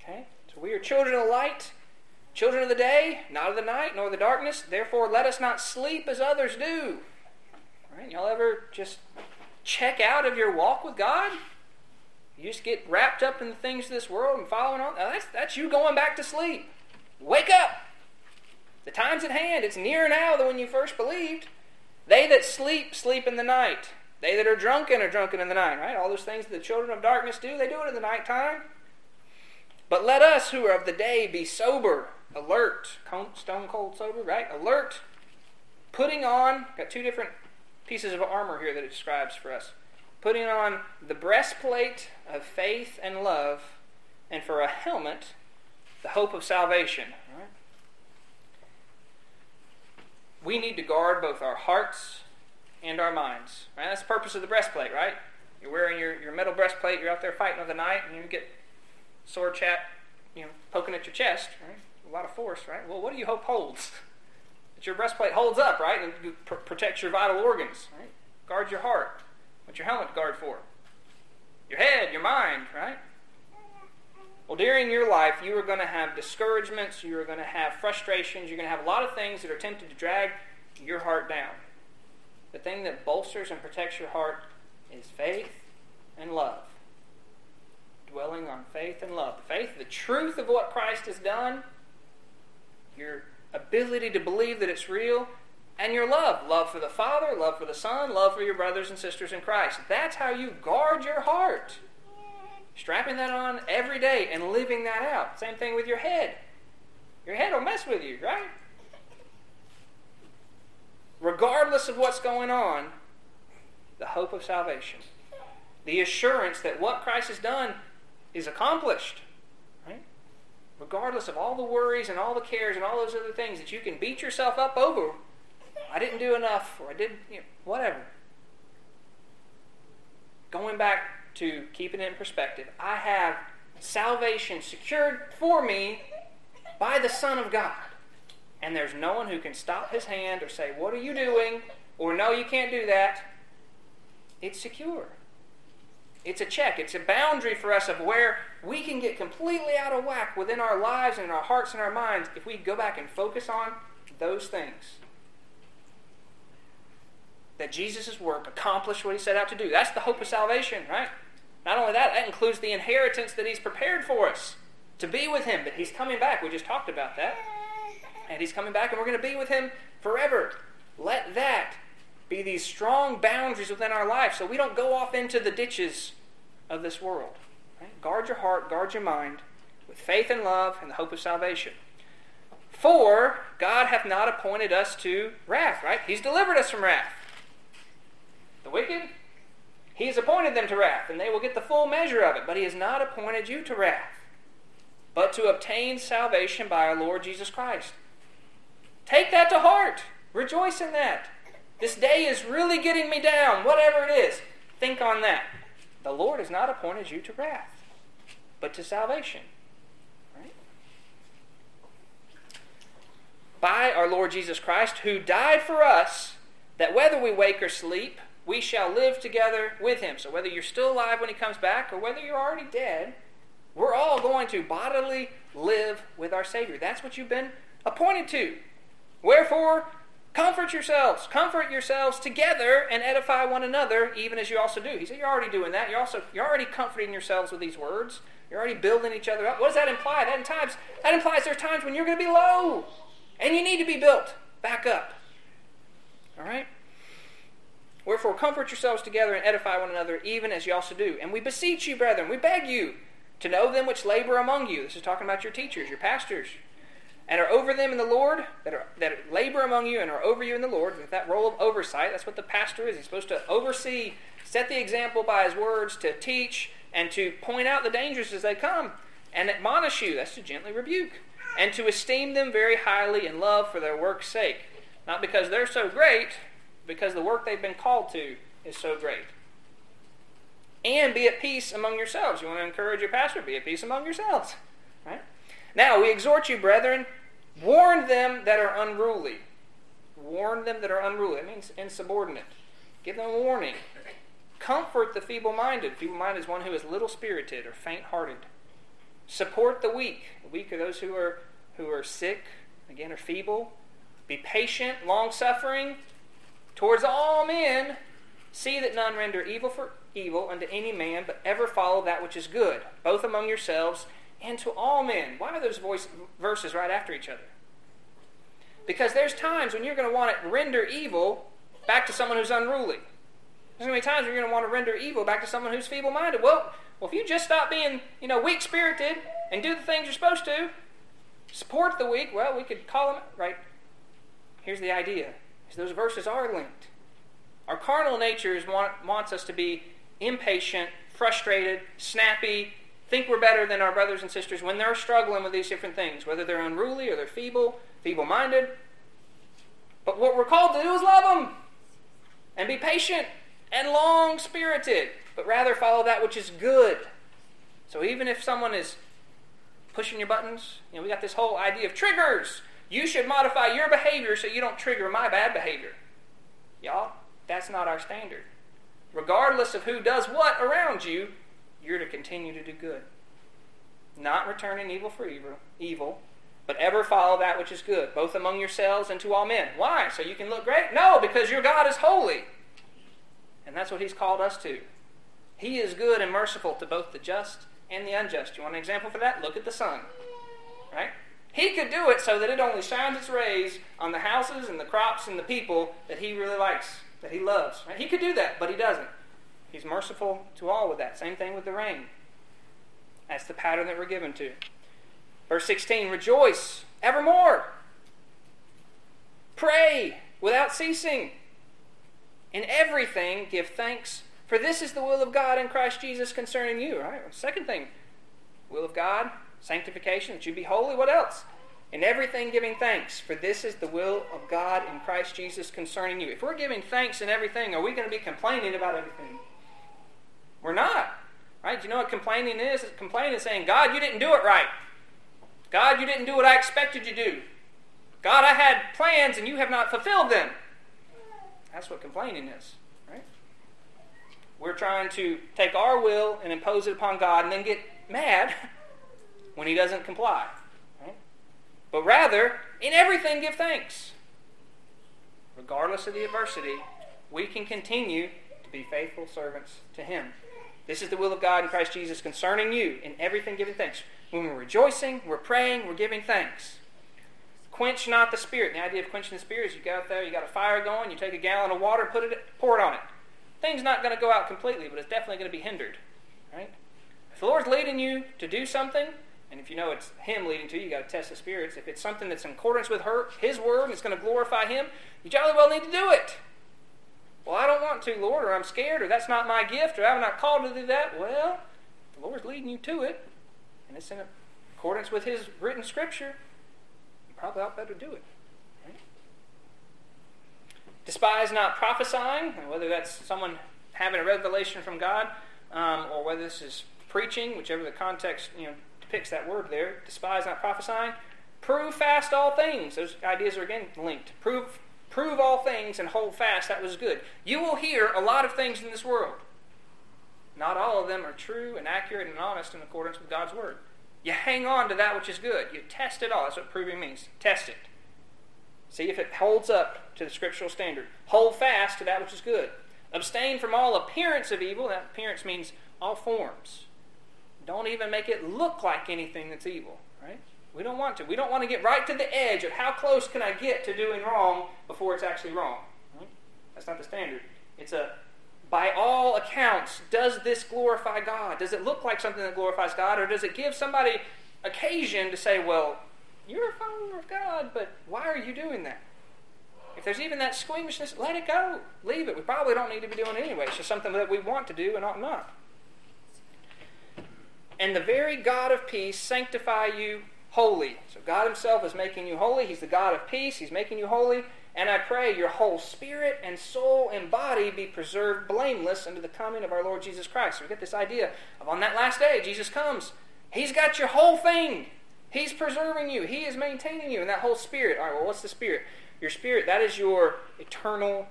Speaker 1: Okay? So we are children of light, children of the day, not of the night, nor the darkness. Therefore, let us not sleep as others do. Right? Y'all ever just check out of your walk with God? You just get wrapped up in the things of this world and following on. That's, that's you going back to sleep. Wake up! The time's at hand. It's nearer now than when you first believed. They that sleep, sleep in the night. They that are drunken are drunken in the night, right? All those things that the children of darkness do, they do it in the nighttime. But let us who are of the day be sober, alert, stone cold sober, right? Alert, putting on, got two different pieces of armor here that it describes for us. Putting on the breastplate of faith and love, and for a helmet, the hope of salvation. Right? We need to guard both our hearts and our minds. Right? That's the purpose of the breastplate, right? You're wearing your, your metal breastplate, you're out there fighting with the night, and you get sword chat, you know, poking at your chest, right? A lot of force, right? Well, what do you hope holds? that your breastplate holds up, right, and pr- protects your vital organs, right? Guards your heart. What's your helmet guard for? Your head, your mind, right? Well, during your life, you are going to have discouragements, you are going to have frustrations, you're going to have a lot of things that are tempted to drag your heart down. The thing that bolsters and protects your heart is faith and love. Dwelling on faith and love. The faith, the truth of what Christ has done, your ability to believe that it's real, and your love love for the Father, love for the Son, love for your brothers and sisters in Christ. That's how you guard your heart. Strapping that on every day and living that out. Same thing with your head. Your head will mess with you, right? Regardless of what's going on, the hope of salvation. The assurance that what Christ has done is accomplished right? regardless of all the worries and all the cares and all those other things that you can beat yourself up over. I didn't do enough, or I did, you know, whatever. Going back to keeping it in perspective, I have salvation secured for me by the Son of God. And there's no one who can stop his hand or say, What are you doing? or No, you can't do that. It's secure. It's a check, it's a boundary for us of where we can get completely out of whack within our lives and our hearts and our minds if we go back and focus on those things. That Jesus' work accomplished what he set out to do. That's the hope of salvation, right? Not only that, that includes the inheritance that he's prepared for us to be with him. But he's coming back. We just talked about that. And he's coming back, and we're going to be with him forever. Let that be these strong boundaries within our life so we don't go off into the ditches of this world. Right? Guard your heart, guard your mind with faith and love and the hope of salvation. For God hath not appointed us to wrath, right? He's delivered us from wrath. The wicked? He has appointed them to wrath, and they will get the full measure of it. But he has not appointed you to wrath, but to obtain salvation by our Lord Jesus Christ. Take that to heart. Rejoice in that. This day is really getting me down, whatever it is. Think on that. The Lord has not appointed you to wrath, but to salvation. By our Lord Jesus Christ, who died for us, that whether we wake or sleep, we shall live together with him. So whether you're still alive when he comes back or whether you're already dead, we're all going to bodily live with our Savior. That's what you've been appointed to. Wherefore, comfort yourselves, comfort yourselves together and edify one another, even as you also do. He said, You're already doing that. You're also you're already comforting yourselves with these words. You're already building each other up. What does that imply? That, times, that implies there's times when you're going to be low. And you need to be built back up. All right? Wherefore, comfort yourselves together and edify one another, even as you also do. And we beseech you, brethren, we beg you to know them which labor among you. This is talking about your teachers, your pastors, and are over them in the Lord, that, are, that labor among you and are over you in the Lord. With that role of oversight, that's what the pastor is. He's supposed to oversee, set the example by his words, to teach, and to point out the dangers as they come, and admonish you. That's to gently rebuke. And to esteem them very highly in love for their work's sake. Not because they're so great, because the work they've been called to is so great. And be at peace among yourselves. You want to encourage your pastor, be at peace among yourselves. Right? Now, we exhort you, brethren, warn them that are unruly. Warn them that are unruly. It means insubordinate. Give them a warning. Comfort the feeble minded. Feeble minded is one who is little spirited or faint hearted. Support the weak. The weak are those who are who are sick, again, are feeble. Be patient, long suffering, towards all men, see that none render evil for evil unto any man, but ever follow that which is good, both among yourselves and to all men. Why are those voice, verses right after each other? Because there's times when you're going to want to render evil back to someone who's unruly. There's going to be times when you're going to want to render evil back to someone who's feeble-minded. Well, well, if you just stop being, you know, weak-spirited and do the things you're supposed to, support the weak. Well, we could call them right. Here's the idea: those verses are linked. Our carnal natures want, wants us to be impatient, frustrated, snappy, think we're better than our brothers and sisters when they're struggling with these different things, whether they're unruly or they're feeble, feeble minded. But what we're called to do is love them and be patient and long spirited, but rather follow that which is good. So even if someone is pushing your buttons, you know, we got this whole idea of triggers. You should modify your behavior so you don't trigger my bad behavior. Y'all, that's not our standard. Regardless of who does what around you, you're to continue to do good. Not returning evil for evil, evil, but ever follow that which is good, both among yourselves and to all men. Why? So you can look great? No, because your God is holy. And that's what He's called us to. He is good and merciful to both the just and the unjust. You want an example for that? Look at the sun. Right? He could do it so that it only shines its rays on the houses and the crops and the people that he really likes, that he loves. Right? He could do that, but he doesn't. He's merciful to all with that. Same thing with the rain. That's the pattern that we're given to. Verse 16 Rejoice evermore. Pray without ceasing. In everything, give thanks, for this is the will of God in Christ Jesus concerning you. All right. Second thing, will of God sanctification, that you be holy. What else? In everything giving thanks, for this is the will of God in Christ Jesus concerning you. If we're giving thanks in everything, are we going to be complaining about everything? We're not. Right? Do you know what complaining is? Complaining is saying, God, you didn't do it right. God, you didn't do what I expected you to do. God, I had plans and you have not fulfilled them. That's what complaining is. Right? We're trying to take our will and impose it upon God and then get mad when he doesn't comply. But rather, in everything give thanks. Regardless of the adversity, we can continue to be faithful servants to him. This is the will of God in Christ Jesus concerning you. In everything giving thanks. When we're rejoicing, we're praying, we're giving thanks. Quench not the spirit. The idea of quenching the spirit is you go out there, you got a fire going, you take a gallon of water, put it, pour it on it. Thing's not going to go out completely, but it's definitely going to be hindered. Right? If the Lord's leading you to do something, and if you know it's Him leading to you, you got to test the spirits. If it's something that's in accordance with her, His word and it's going to glorify Him, you jolly well need to do it. Well, I don't want to, Lord, or I'm scared, or that's not my gift, or I'm not called to do that. Well, the Lord's leading you to it, and it's in accordance with His written scripture. You probably ought better do it. Right? Despise not prophesying, whether that's someone having a revelation from God, um, or whether this is preaching, whichever the context you know depicts that word there. Despise not prophesying. Prove fast all things. Those ideas are again linked. Prove prove all things and hold fast. That was good. You will hear a lot of things in this world. Not all of them are true and accurate and honest in accordance with God's word. You hang on to that which is good. You test it all. That's what proving means. Test it. See if it holds up to the scriptural standard. Hold fast to that which is good. Abstain from all appearance of evil. That appearance means all forms. Don't even make it look like anything that's evil, right? We don't want to. We don't want to get right to the edge of how close can I get to doing wrong before it's actually wrong. Right? That's not the standard. It's a by all accounts, does this glorify God? Does it look like something that glorifies God, or does it give somebody occasion to say, well, you're a follower of God, but why are you doing that? If there's even that squeamishness, let it go. Leave it. We probably don't need to be doing it anyway. It's just something that we want to do and ought not. And the very God of peace sanctify you holy. So God Himself is making you holy. He's the God of peace. He's making you holy. And I pray your whole spirit and soul and body be preserved blameless unto the coming of our Lord Jesus Christ. So we get this idea of on that last day, Jesus comes. He's got your whole thing. He's preserving you. He is maintaining you. And that whole spirit. All right, well, what's the spirit? Your spirit, that is your eternal,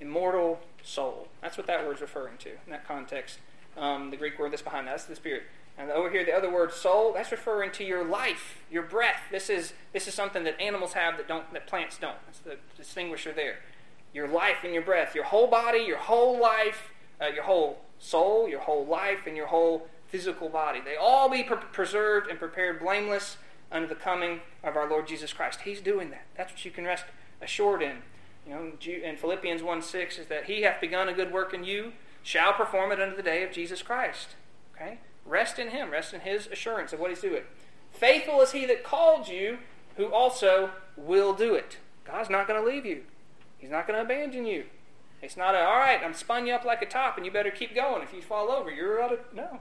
Speaker 1: immortal soul. That's what that word's referring to in that context. Um, the Greek word that's behind that, that's the spirit. And over here, the other word soul, that's referring to your life, your breath. This is, this is something that animals have that, don't, that plants don't. That's the distinguisher there. Your life and your breath, your whole body, your whole life, uh, your whole soul, your whole life, and your whole physical body. They all be pre- preserved and prepared blameless unto the coming of our Lord Jesus Christ. He's doing that. That's what you can rest assured in. You know, in Philippians 1 6 is that He hath begun a good work in you, shall perform it unto the day of Jesus Christ. Okay? Rest in Him. Rest in His assurance of what He's doing. Faithful is He that called you, who also will do it. God's not going to leave you. He's not going to abandon you. It's not a, all right, I'm spun you up like a top and you better keep going. If you fall over, you're out of, no.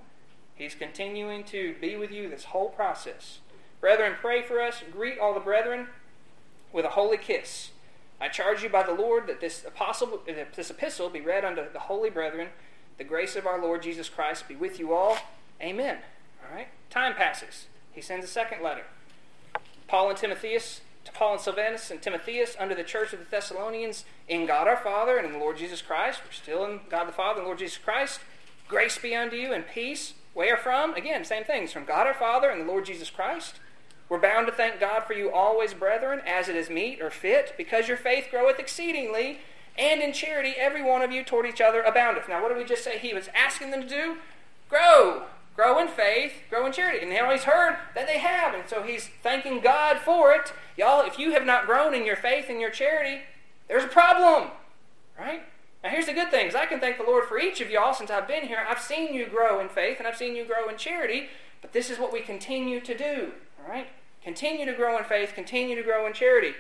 Speaker 1: He's continuing to be with you this whole process. Brethren, pray for us. Greet all the brethren with a holy kiss. I charge you by the Lord that this, apostle, this epistle be read unto the holy brethren. The grace of our Lord Jesus Christ be with you all. Amen. All right. Time passes. He sends a second letter. Paul and Timotheus, to Paul and Silvanus and Timotheus under the church of the Thessalonians in God our Father and in the Lord Jesus Christ. We're still in God the Father and the Lord Jesus Christ. Grace be unto you and peace. Where from? Again, same things. From God our Father and the Lord Jesus Christ. We're bound to thank God for you always, brethren, as it is meet or fit, because your faith groweth exceedingly, and in charity every one of you toward each other aboundeth. Now, what did we just say he was asking them to do? Grow. Grow in faith, grow in charity. And now he's heard that they have, and so he's thanking God for it. Y'all, if you have not grown in your faith and your charity, there's a problem. Right? Now, here's the good things. I can thank the Lord for each of y'all since I've been here. I've seen you grow in faith and I've seen you grow in charity, but this is what we continue to do. All right? Continue to grow in faith, continue to grow in charity.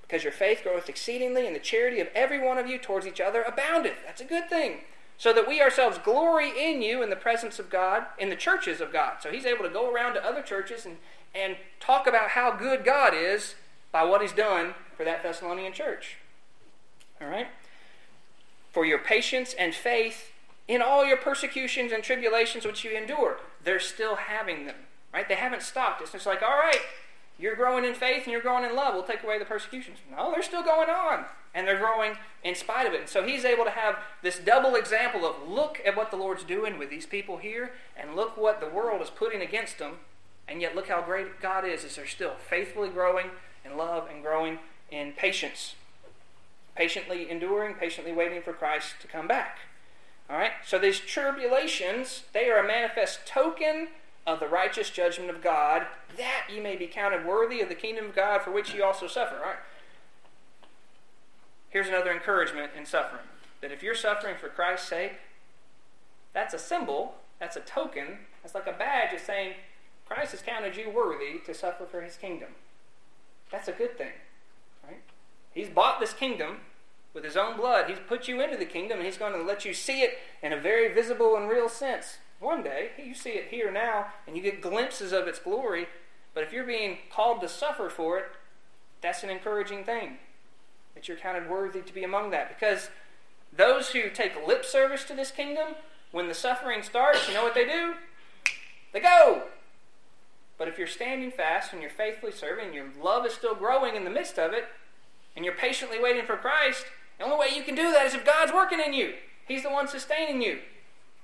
Speaker 1: Because your faith groweth exceedingly, and the charity of every one of you towards each other aboundeth. That's a good thing. So that we ourselves glory in you in the presence of God, in the churches of God. So he's able to go around to other churches and, and talk about how good God is by what he's done for that Thessalonian church. All right? For your patience and faith in all your persecutions and tribulations which you endure. They're still having them. Right? They haven't stopped. It's just like, all right, you're growing in faith and you're growing in love. We'll take away the persecutions. No, they're still going on. And they're growing in spite of it. And so he's able to have this double example of look at what the Lord's doing with these people here, and look what the world is putting against them. And yet look how great God is, as they're still faithfully growing in love and growing in patience. Patiently enduring, patiently waiting for Christ to come back. All right? So these tribulations, they are a manifest token of the righteous judgment of God, that ye may be counted worthy of the kingdom of God for which ye also suffer. Right? Here's another encouragement in suffering that if you're suffering for Christ's sake, that's a symbol, that's a token, that's like a badge of saying, Christ has counted you worthy to suffer for his kingdom. That's a good thing. Right? He's bought this kingdom, with his own blood. He's put you into the kingdom and he's going to let you see it in a very visible and real sense. One day, you see it here now and you get glimpses of its glory, but if you're being called to suffer for it, that's an encouraging thing. That you're counted worthy to be among that. Because those who take lip service to this kingdom, when the suffering starts, you know what they do? They go. But if you're standing fast and you're faithfully serving, your love is still growing in the midst of it, and you're patiently waiting for Christ, the only way you can do that is if God's working in you. He's the one sustaining you.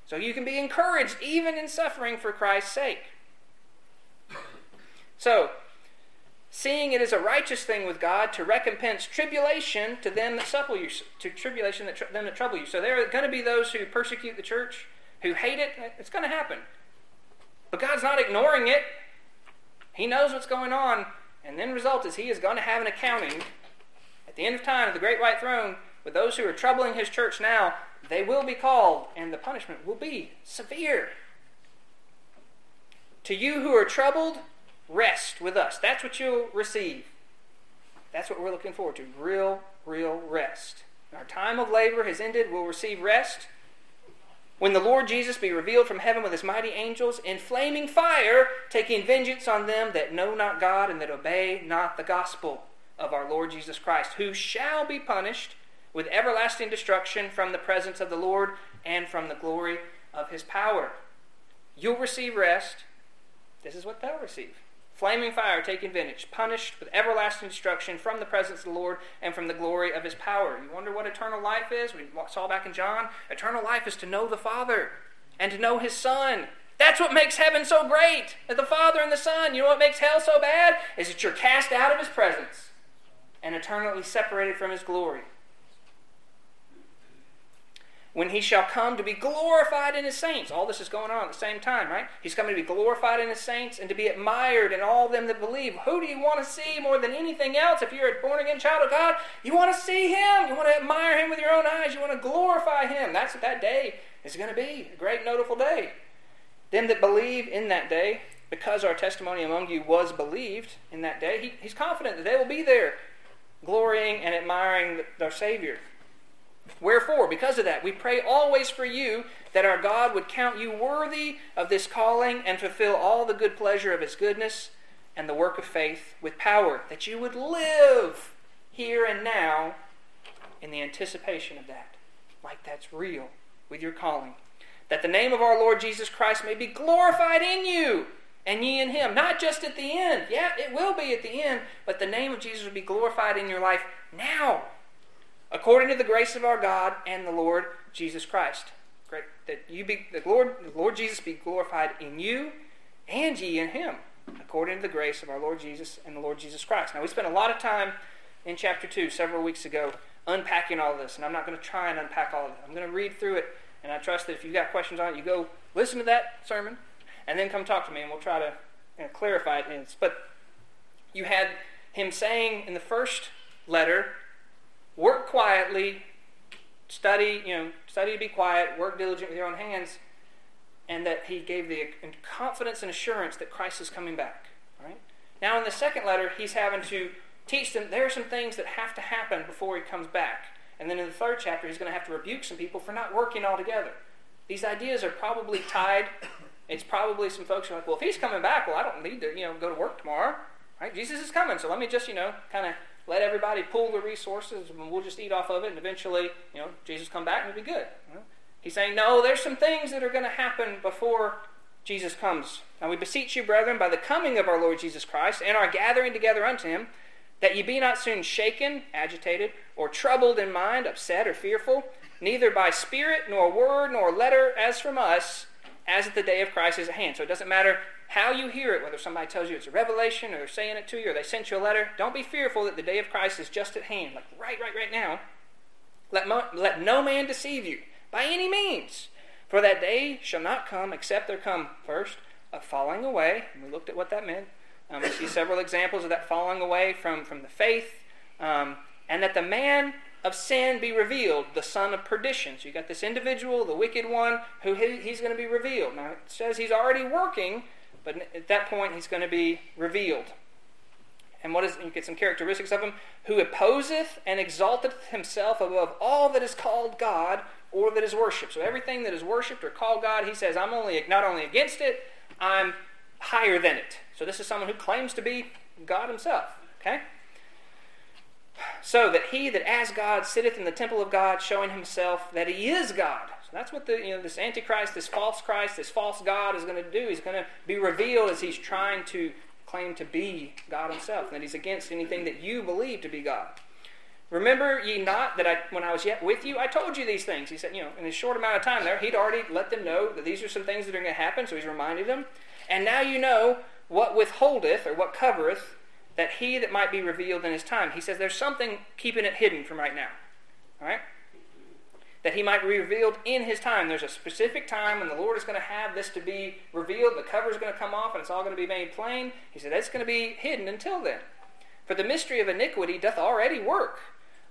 Speaker 1: So you can be encouraged even in suffering for Christ's sake. So, seeing it is a righteous thing with God to recompense tribulation to them that supple you, to tribulation that tr- them that trouble you. So there are going to be those who persecute the church, who hate it. It's going to happen. But God's not ignoring it. He knows what's going on, and then the result is He is going to have an accounting at the end of time at the great white throne with those who are troubling His church now. They will be called, and the punishment will be severe. To you who are troubled, rest with us. That's what you'll receive. That's what we're looking forward to real, real rest. Our time of labor has ended. We'll receive rest. When the Lord Jesus be revealed from heaven with his mighty angels in flaming fire, taking vengeance on them that know not God and that obey not the gospel of our Lord Jesus Christ, who shall be punished with everlasting destruction from the presence of the Lord and from the glory of his power. You'll receive rest. This is what they'll receive flaming fire taking vintage, punished with everlasting destruction from the presence of the Lord and from the glory of his power. You wonder what eternal life is? We saw back in John. Eternal life is to know the Father and to know his Son. That's what makes heaven so great. That the Father and the Son. You know what makes hell so bad? Is that you're cast out of his presence and eternally separated from his glory when he shall come to be glorified in his saints. All this is going on at the same time, right? He's coming to be glorified in his saints and to be admired in all them that believe. Who do you want to see more than anything else? If you're a born again child of God, you want to see him. You want to admire him with your own eyes. You want to glorify him. That's what that day is going to be a great, notable day. Them that believe in that day, because our testimony among you was believed in that day, he, he's confident that they will be there, glorying and admiring their Savior. Wherefore, because of that, we pray always for you that our God would count you worthy of this calling and fulfill all the good pleasure of his goodness and the work of faith with power, that you would live here and now in the anticipation of that, like that's real with your calling. That the name of our Lord Jesus Christ may be glorified in you and ye in him. Not just at the end. Yeah, it will be at the end, but the name of Jesus will be glorified in your life now according to the grace of our God and the Lord Jesus Christ. Great that you be the Lord, the Lord Jesus be glorified in you and ye in him, according to the grace of our Lord Jesus and the Lord Jesus Christ. Now we spent a lot of time in chapter two several weeks ago unpacking all this, and I'm not going to try and unpack all of it. I'm going to read through it, and I trust that if you've got questions on it, you go listen to that sermon, and then come talk to me, and we'll try to you know, clarify it. But you had him saying in the first letter work quietly, study, you know, study to be quiet, work diligent with your own hands, and that he gave the confidence and assurance that Christ is coming back. Right? Now, in the second letter, he's having to teach them there are some things that have to happen before he comes back. And then in the third chapter, he's going to have to rebuke some people for not working all together. These ideas are probably tied. It's probably some folks are like, well, if he's coming back, well, I don't need to, you know, go to work tomorrow. Right? Jesus is coming, so let me just, you know, kind of let everybody pool the resources and we'll just eat off of it and eventually, you know, Jesus come back and it'll be good. You know? He's saying, no, there's some things that are going to happen before Jesus comes. Now we beseech you, brethren, by the coming of our Lord Jesus Christ and our gathering together unto him, that ye be not soon shaken, agitated, or troubled in mind, upset, or fearful, neither by spirit, nor word, nor letter, as from us, as at the day of Christ is at hand. So it doesn't matter how you hear it, whether somebody tells you it's a revelation or they're saying it to you or they sent you a letter, don't be fearful that the day of Christ is just at hand, like right, right, right now. Let, mo- let no man deceive you by any means, for that day shall not come except there come first a falling away. And we looked at what that meant. Um, we see several examples of that falling away from, from the faith, um, and that the man of sin be revealed, the son of perdition. So you got this individual, the wicked one, who he, he's going to be revealed. Now it says he's already working but at that point, he's going to be revealed. and what is you get some characteristics of him who opposeth and exalteth himself above all that is called God or that is worshipped. So everything that is worshipped or called God, he says, I'm only not only against it, I'm higher than it. So this is someone who claims to be God himself. Okay? So that he that as God sitteth in the temple of God, showing himself that he is God. That's what the you know this Antichrist, this false Christ, this false God is going to do. He's going to be revealed as he's trying to claim to be God himself, and that he's against anything that you believe to be God. Remember ye not that I, when I was yet with you, I told you these things. He said, you know, in a short amount of time there, he'd already let them know that these are some things that are going to happen, so he's reminded them. And now you know what withholdeth, or what covereth, that he that might be revealed in his time. He says there's something keeping it hidden from right now. He might be revealed in his time. There's a specific time when the Lord is going to have this to be revealed. The cover is going to come off and it's all going to be made plain. He said that's going to be hidden until then. For the mystery of iniquity doth already work.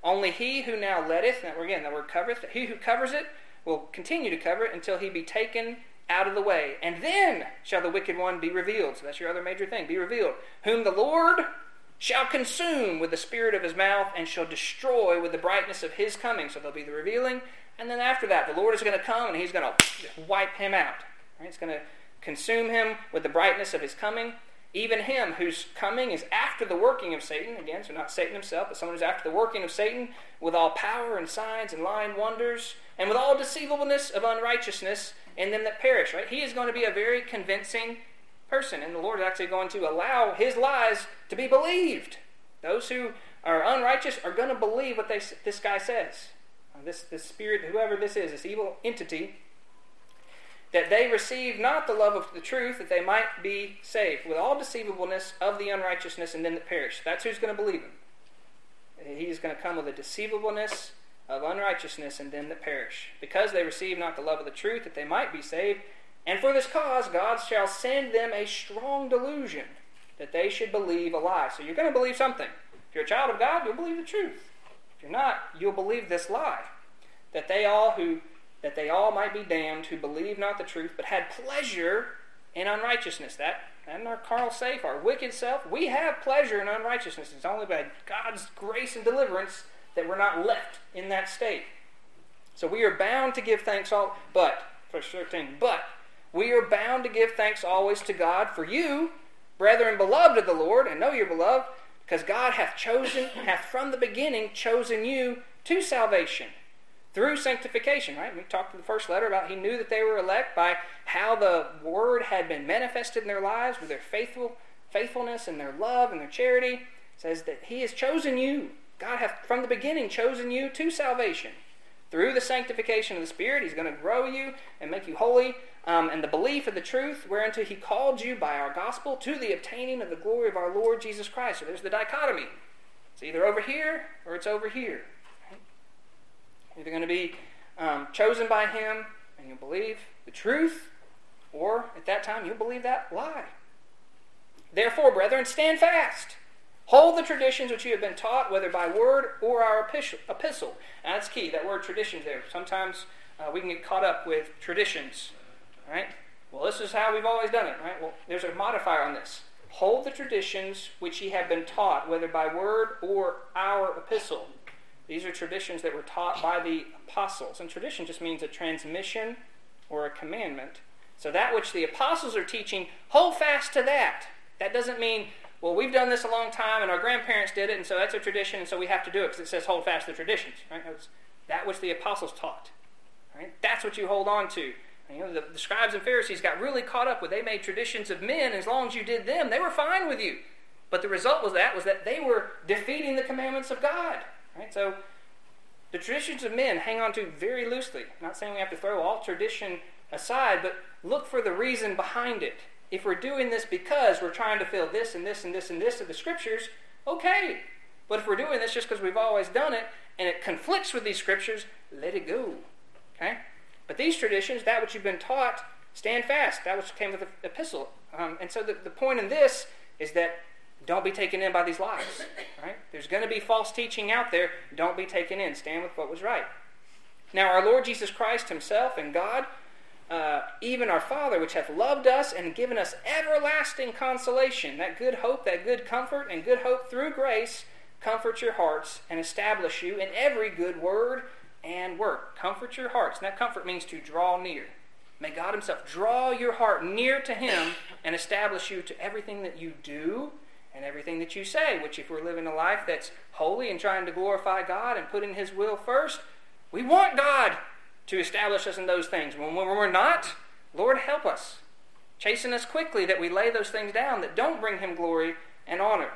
Speaker 1: Only he who now letteth, and again, the word covereth, he who covers it will continue to cover it until he be taken out of the way. And then shall the wicked one be revealed. So that's your other major thing be revealed. Whom the Lord shall consume with the spirit of his mouth and shall destroy with the brightness of his coming. So there'll be the revealing. And then after that, the Lord is going to come and he's going to wipe him out. Right? It's going to consume him with the brightness of his coming. Even him whose coming is after the working of Satan, again, so not Satan himself, but someone who's after the working of Satan, with all power and signs and lying wonders, and with all deceivableness of unrighteousness in them that perish. Right? He is going to be a very convincing person, and the Lord is actually going to allow his lies to be believed. Those who are unrighteous are going to believe what they, this guy says. This, this spirit, whoever this is, this evil entity, that they receive not the love of the truth, that they might be saved, with all deceivableness of the unrighteousness and them that perish. That's who's going to believe him. He is going to come with a deceivableness of unrighteousness and them that perish, because they receive not the love of the truth, that they might be saved. And for this cause, God shall send them a strong delusion, that they should believe a lie. So you're going to believe something. If you're a child of God, you'll believe the truth. You're not, you'll believe this lie, that they all who that they all might be damned who believe not the truth, but had pleasure in unrighteousness. That and our carnal safe, our wicked self, we have pleasure in unrighteousness. It's only by God's grace and deliverance that we're not left in that state. So we are bound to give thanks all but verse 13, but we are bound to give thanks always to God for you, brethren beloved of the Lord, and know you're beloved, because God hath chosen, hath from the beginning chosen you to salvation through sanctification, right? We talked in the first letter about he knew that they were elect by how the word had been manifested in their lives with their faithful faithfulness and their love and their charity. It says that he has chosen you. God hath from the beginning chosen you to salvation. Through the sanctification of the Spirit, He's going to grow you and make you holy, um, and the belief of the truth whereunto He called you by our gospel to the obtaining of the glory of our Lord Jesus Christ. So there's the dichotomy. It's either over here or it's over here. You're going to be um, chosen by Him and you'll believe the truth, or at that time you'll believe that lie. Therefore, brethren, stand fast. Hold the traditions which you have been taught, whether by word or our epistle. And that's key, that word traditions there. Sometimes uh, we can get caught up with traditions, right? Well, this is how we've always done it, right? Well, there's a modifier on this. Hold the traditions which ye have been taught, whether by word or our epistle. These are traditions that were taught by the apostles. And tradition just means a transmission or a commandment. So that which the apostles are teaching, hold fast to that. That doesn't mean, well, we've done this a long time and our grandparents did it, and so that's a tradition, and so we have to do it because it says hold fast to the traditions. Right? That's that which the apostles taught. Right? That's what you hold on to. You know, the, the scribes and Pharisees got really caught up with they made traditions of men. As long as you did them, they were fine with you. But the result was that was that they were defeating the commandments of God. Right? So the traditions of men hang on to very loosely. I'm not saying we have to throw all tradition aside, but look for the reason behind it. If we're doing this because we're trying to fill this and this and this and this of the scriptures, okay. But if we're doing this just because we've always done it and it conflicts with these scriptures, let it go. Okay? But these traditions, that which you've been taught, stand fast. That which came with the epistle. Um, and so the, the point in this is that don't be taken in by these lies. Right? There's going to be false teaching out there. Don't be taken in. Stand with what was right. Now, our Lord Jesus Christ Himself and God uh, even our Father, which hath loved us and given us everlasting consolation, that good hope, that good comfort, and good hope through grace, comfort your hearts and establish you in every good word and work. Comfort your hearts. And that comfort means to draw near. May God Himself draw your heart near to Him and establish you to everything that you do and everything that you say. Which, if we're living a life that's holy and trying to glorify God and putting His will first, we want God to establish us in those things. When, when we're not, Lord, help us. Chasten us quickly that we lay those things down that don't bring Him glory and honor.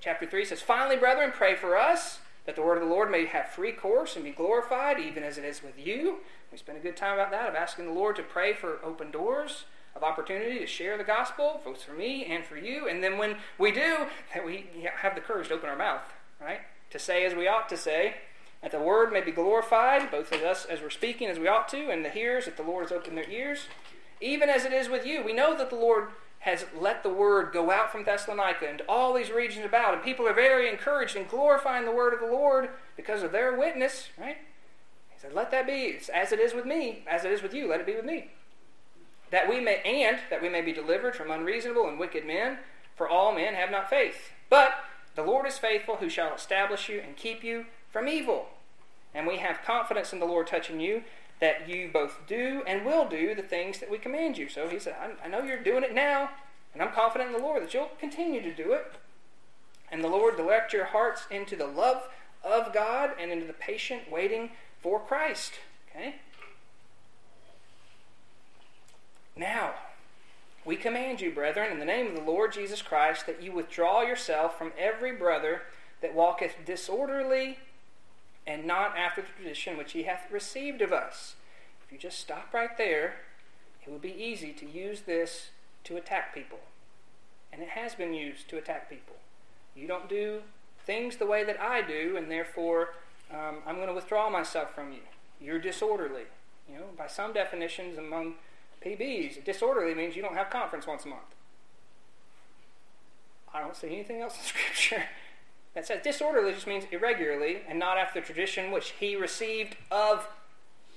Speaker 1: Chapter 3 says, Finally, brethren, pray for us that the word of the Lord may have free course and be glorified, even as it is with you. We spent a good time about that, of asking the Lord to pray for open doors of opportunity to share the gospel, both for me and for you. And then when we do, that we have the courage to open our mouth, right? To say as we ought to say, that the word may be glorified, both of us as we're speaking as we ought to, and the hearers, that the Lord has opened their ears. Even as it is with you. We know that the Lord has let the word go out from Thessalonica and all these regions about, and people are very encouraged in glorifying the word of the Lord because of their witness, right? He said, Let that be as it is with me, as it is with you, let it be with me. That we may and that we may be delivered from unreasonable and wicked men, for all men have not faith. But the Lord is faithful, who shall establish you and keep you from evil. And we have confidence in the Lord touching you, that you both do and will do the things that we command you. So he said, I, I know you're doing it now, and I'm confident in the Lord that you'll continue to do it. And the Lord direct your hearts into the love of God and into the patient waiting for Christ. Okay? Now, we command you, brethren, in the name of the Lord Jesus Christ, that you withdraw yourself from every brother that walketh disorderly and not after the tradition which he hath received of us. If you just stop right there, it would be easy to use this to attack people. And it has been used to attack people. You don't do things the way that I do, and therefore um, I'm going to withdraw myself from you. You're disorderly. You know, by some definitions among PBs, disorderly means you don't have conference once a month. I don't see anything else in Scripture that says disorderly just means irregularly and not after the tradition which he received of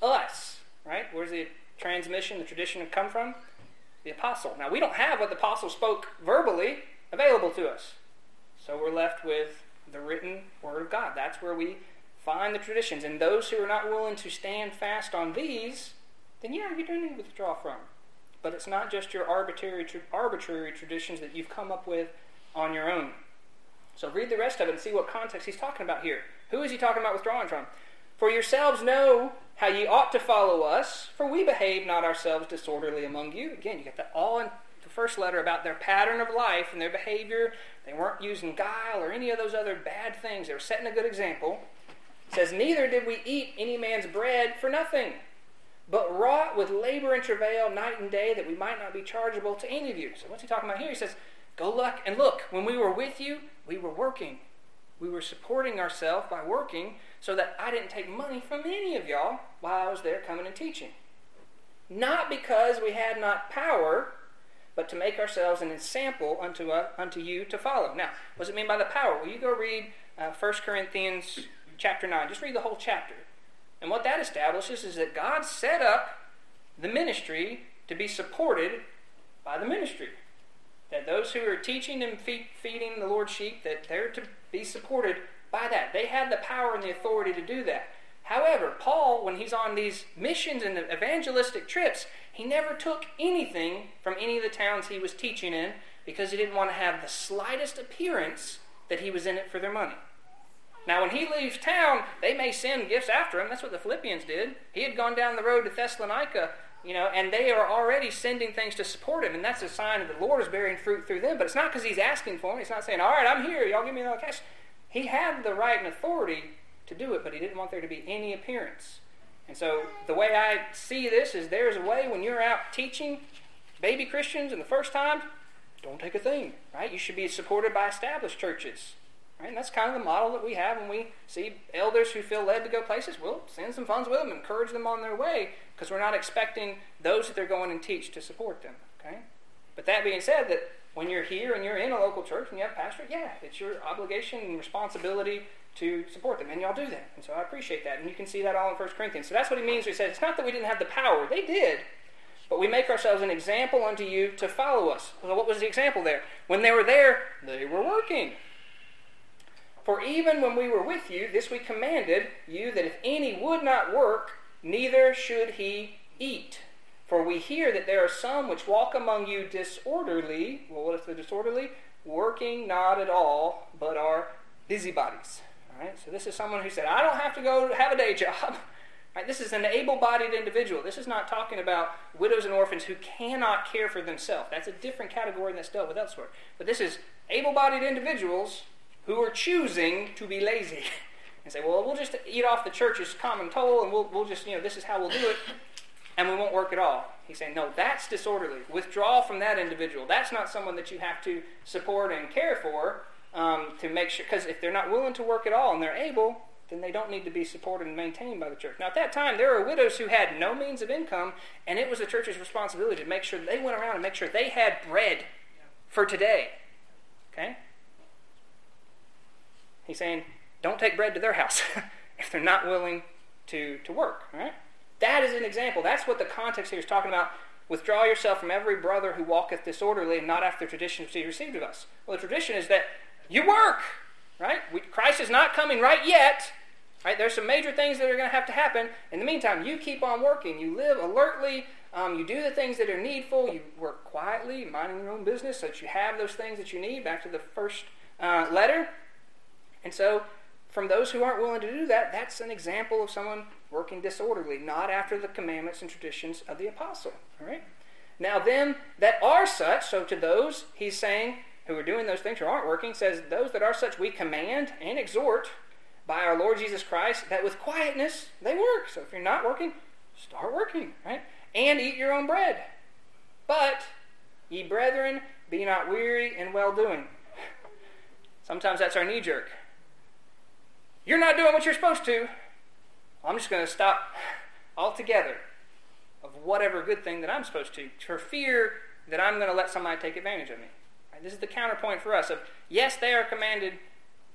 Speaker 1: us. Right? Where's the transmission, the tradition come from? The apostle. Now, we don't have what the apostle spoke verbally available to us. So we're left with the written word of God. That's where we find the traditions. And those who are not willing to stand fast on these, then yeah, you do need to withdraw from. But it's not just your arbitrary, arbitrary traditions that you've come up with on your own. So read the rest of it and see what context he's talking about here. Who is he talking about withdrawing from? For yourselves know how ye ought to follow us, for we behave not ourselves disorderly among you. Again, you get that all in the first letter about their pattern of life and their behavior. They weren't using guile or any of those other bad things. They were setting a good example. It says, Neither did we eat any man's bread for nothing, but wrought with labor and travail night and day that we might not be chargeable to any of you. So what's he talking about here? He says, Go look and look. When we were with you, we were working. We were supporting ourselves by working so that I didn't take money from any of y'all while I was there coming and teaching. Not because we had not power, but to make ourselves an example unto, uh, unto you to follow. Now, what does it mean by the power? Well, you go read uh, 1 Corinthians chapter 9. Just read the whole chapter. And what that establishes is that God set up the ministry to be supported by the ministry that those who are teaching and feed, feeding the Lord's sheep, that they're to be supported by that. They had the power and the authority to do that. However, Paul, when he's on these missions and evangelistic trips, he never took anything from any of the towns he was teaching in because he didn't want to have the slightest appearance that he was in it for their money. Now, when he leaves town, they may send gifts after him. That's what the Philippians did. He had gone down the road to Thessalonica you know, and they are already sending things to support him, and that's a sign that the Lord is bearing fruit through them. But it's not because he's asking for them. He's not saying, "All right, I'm here. Y'all give me another cash." He had the right and authority to do it, but he didn't want there to be any appearance. And so the way I see this is there's a way when you're out teaching baby Christians in the first time, don't take a thing, right? You should be supported by established churches. Right? And that's kind of the model that we have when we see elders who feel led to go places. We'll send some funds with them, encourage them on their way, because we're not expecting those that they're going and teach to support them. Okay? But that being said, that when you're here and you're in a local church and you have a pastor, yeah, it's your obligation and responsibility to support them. And y'all do that. And so I appreciate that. And you can see that all in 1 Corinthians. So that's what he means he says, it's not that we didn't have the power. They did. But we make ourselves an example unto you to follow us. So what was the example there? When they were there, they were working. For even when we were with you, this we commanded you that if any would not work, neither should he eat. For we hear that there are some which walk among you disorderly. Well, what is the disorderly? Working not at all, but are busybodies. All right. So this is someone who said, "I don't have to go have a day job." Right? This is an able-bodied individual. This is not talking about widows and orphans who cannot care for themselves. That's a different category that's dealt with elsewhere. But this is able-bodied individuals who are choosing to be lazy and say, "Well, we'll just eat off the church's common toll, and we'll, we'll just, you know, this is how we'll do it." and we won't work at all. He's saying, no, that's disorderly. Withdraw from that individual. That's not someone that you have to support and care for um, to make sure, because if they're not willing to work at all and they're able, then they don't need to be supported and maintained by the church. Now, at that time, there were widows who had no means of income, and it was the church's responsibility to make sure they went around and make sure they had bread for today. Okay? He's saying, don't take bread to their house if they're not willing to, to work. Right? That is an example. That's what the context here is talking about. Withdraw yourself from every brother who walketh disorderly and not after the tradition which he received of us. Well, the tradition is that you work, right? We, Christ is not coming right yet. Right? There's some major things that are going to have to happen. In the meantime, you keep on working. You live alertly. Um, you do the things that are needful. You work quietly, minding your own business, so that you have those things that you need. Back to the first uh, letter. And so from those who aren't willing to do that, that's an example of someone working disorderly, not after the commandments and traditions of the apostle. All right? Now, them that are such, so to those, he's saying, who are doing those things or aren't working, says, those that are such we command and exhort by our Lord Jesus Christ that with quietness they work. So if you're not working, start working, right? And eat your own bread. But, ye brethren, be not weary in well doing. Sometimes that's our knee jerk. You're not doing what you're supposed to. I'm just going to stop altogether of whatever good thing that I'm supposed to for fear that I'm going to let somebody take advantage of me. Right? This is the counterpoint for us of yes, they are commanded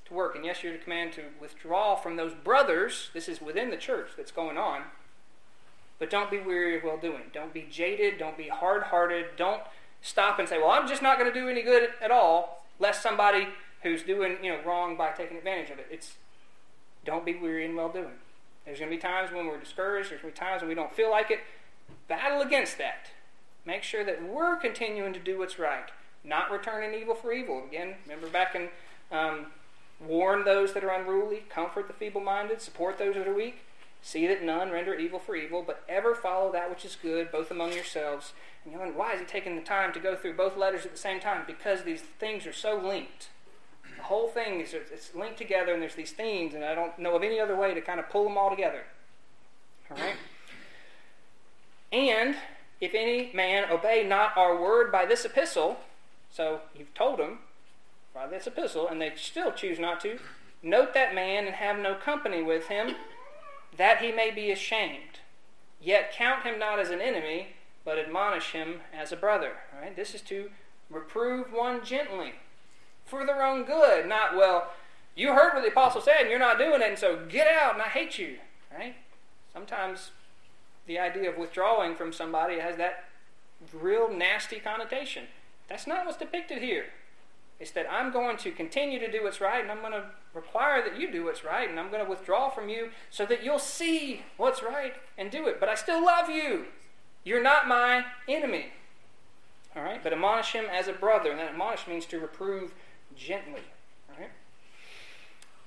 Speaker 1: to work, and yes, you're commanded to withdraw from those brothers. This is within the church that's going on. But don't be weary of well doing. Don't be jaded. Don't be hard hearted. Don't stop and say, well, I'm just not going to do any good at all, lest somebody who's doing you know wrong by taking advantage of it. It's don't be weary in well doing. There's going to be times when we're discouraged. There's going to be times when we don't feel like it. Battle against that. Make sure that we're continuing to do what's right, not returning evil for evil. Again, remember back in um, warn those that are unruly, comfort the feeble-minded, support those that are weak. See that none render evil for evil, but ever follow that which is good, both among yourselves. And you wonder, why is he taking the time to go through both letters at the same time? Because these things are so linked whole thing is it's linked together, and there's these themes, and I don't know of any other way to kind of pull them all together. All right. And if any man obey not our word by this epistle, so you've told them by this epistle, and they still choose not to, note that man and have no company with him, that he may be ashamed. Yet count him not as an enemy, but admonish him as a brother. All right? This is to reprove one gently for their own good, not, well, you heard what the apostle said and you're not doing it, and so get out and I hate you. Right? Sometimes the idea of withdrawing from somebody has that real nasty connotation. That's not what's depicted here. It's that I'm going to continue to do what's right, and I'm going to require that you do what's right, and I'm going to withdraw from you so that you'll see what's right and do it. But I still love you. You're not my enemy. All right? But admonish him as a brother, and that admonish means to reprove gently. Right?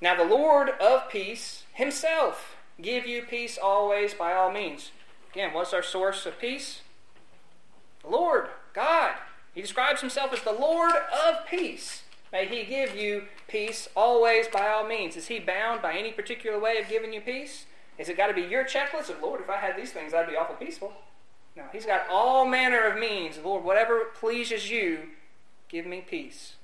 Speaker 1: Now, the Lord of peace himself give you peace always by all means. Again, what's our source of peace? The Lord, God. He describes himself as the Lord of peace. May he give you peace always by all means. Is he bound by any particular way of giving you peace? Is it got to be your checklist of, Lord, if I had these things, I'd be awful peaceful? No, he's got all manner of means. Lord, whatever pleases you, give me peace.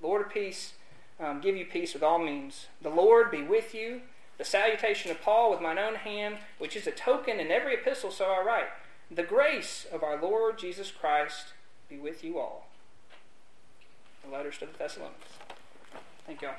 Speaker 1: Lord of peace, um, give you peace with all means. The Lord be with you. The salutation of Paul with mine own hand, which is a token in every epistle, so I write. The grace of our Lord Jesus Christ be with you all. The letters to the Thessalonians. Thank you all.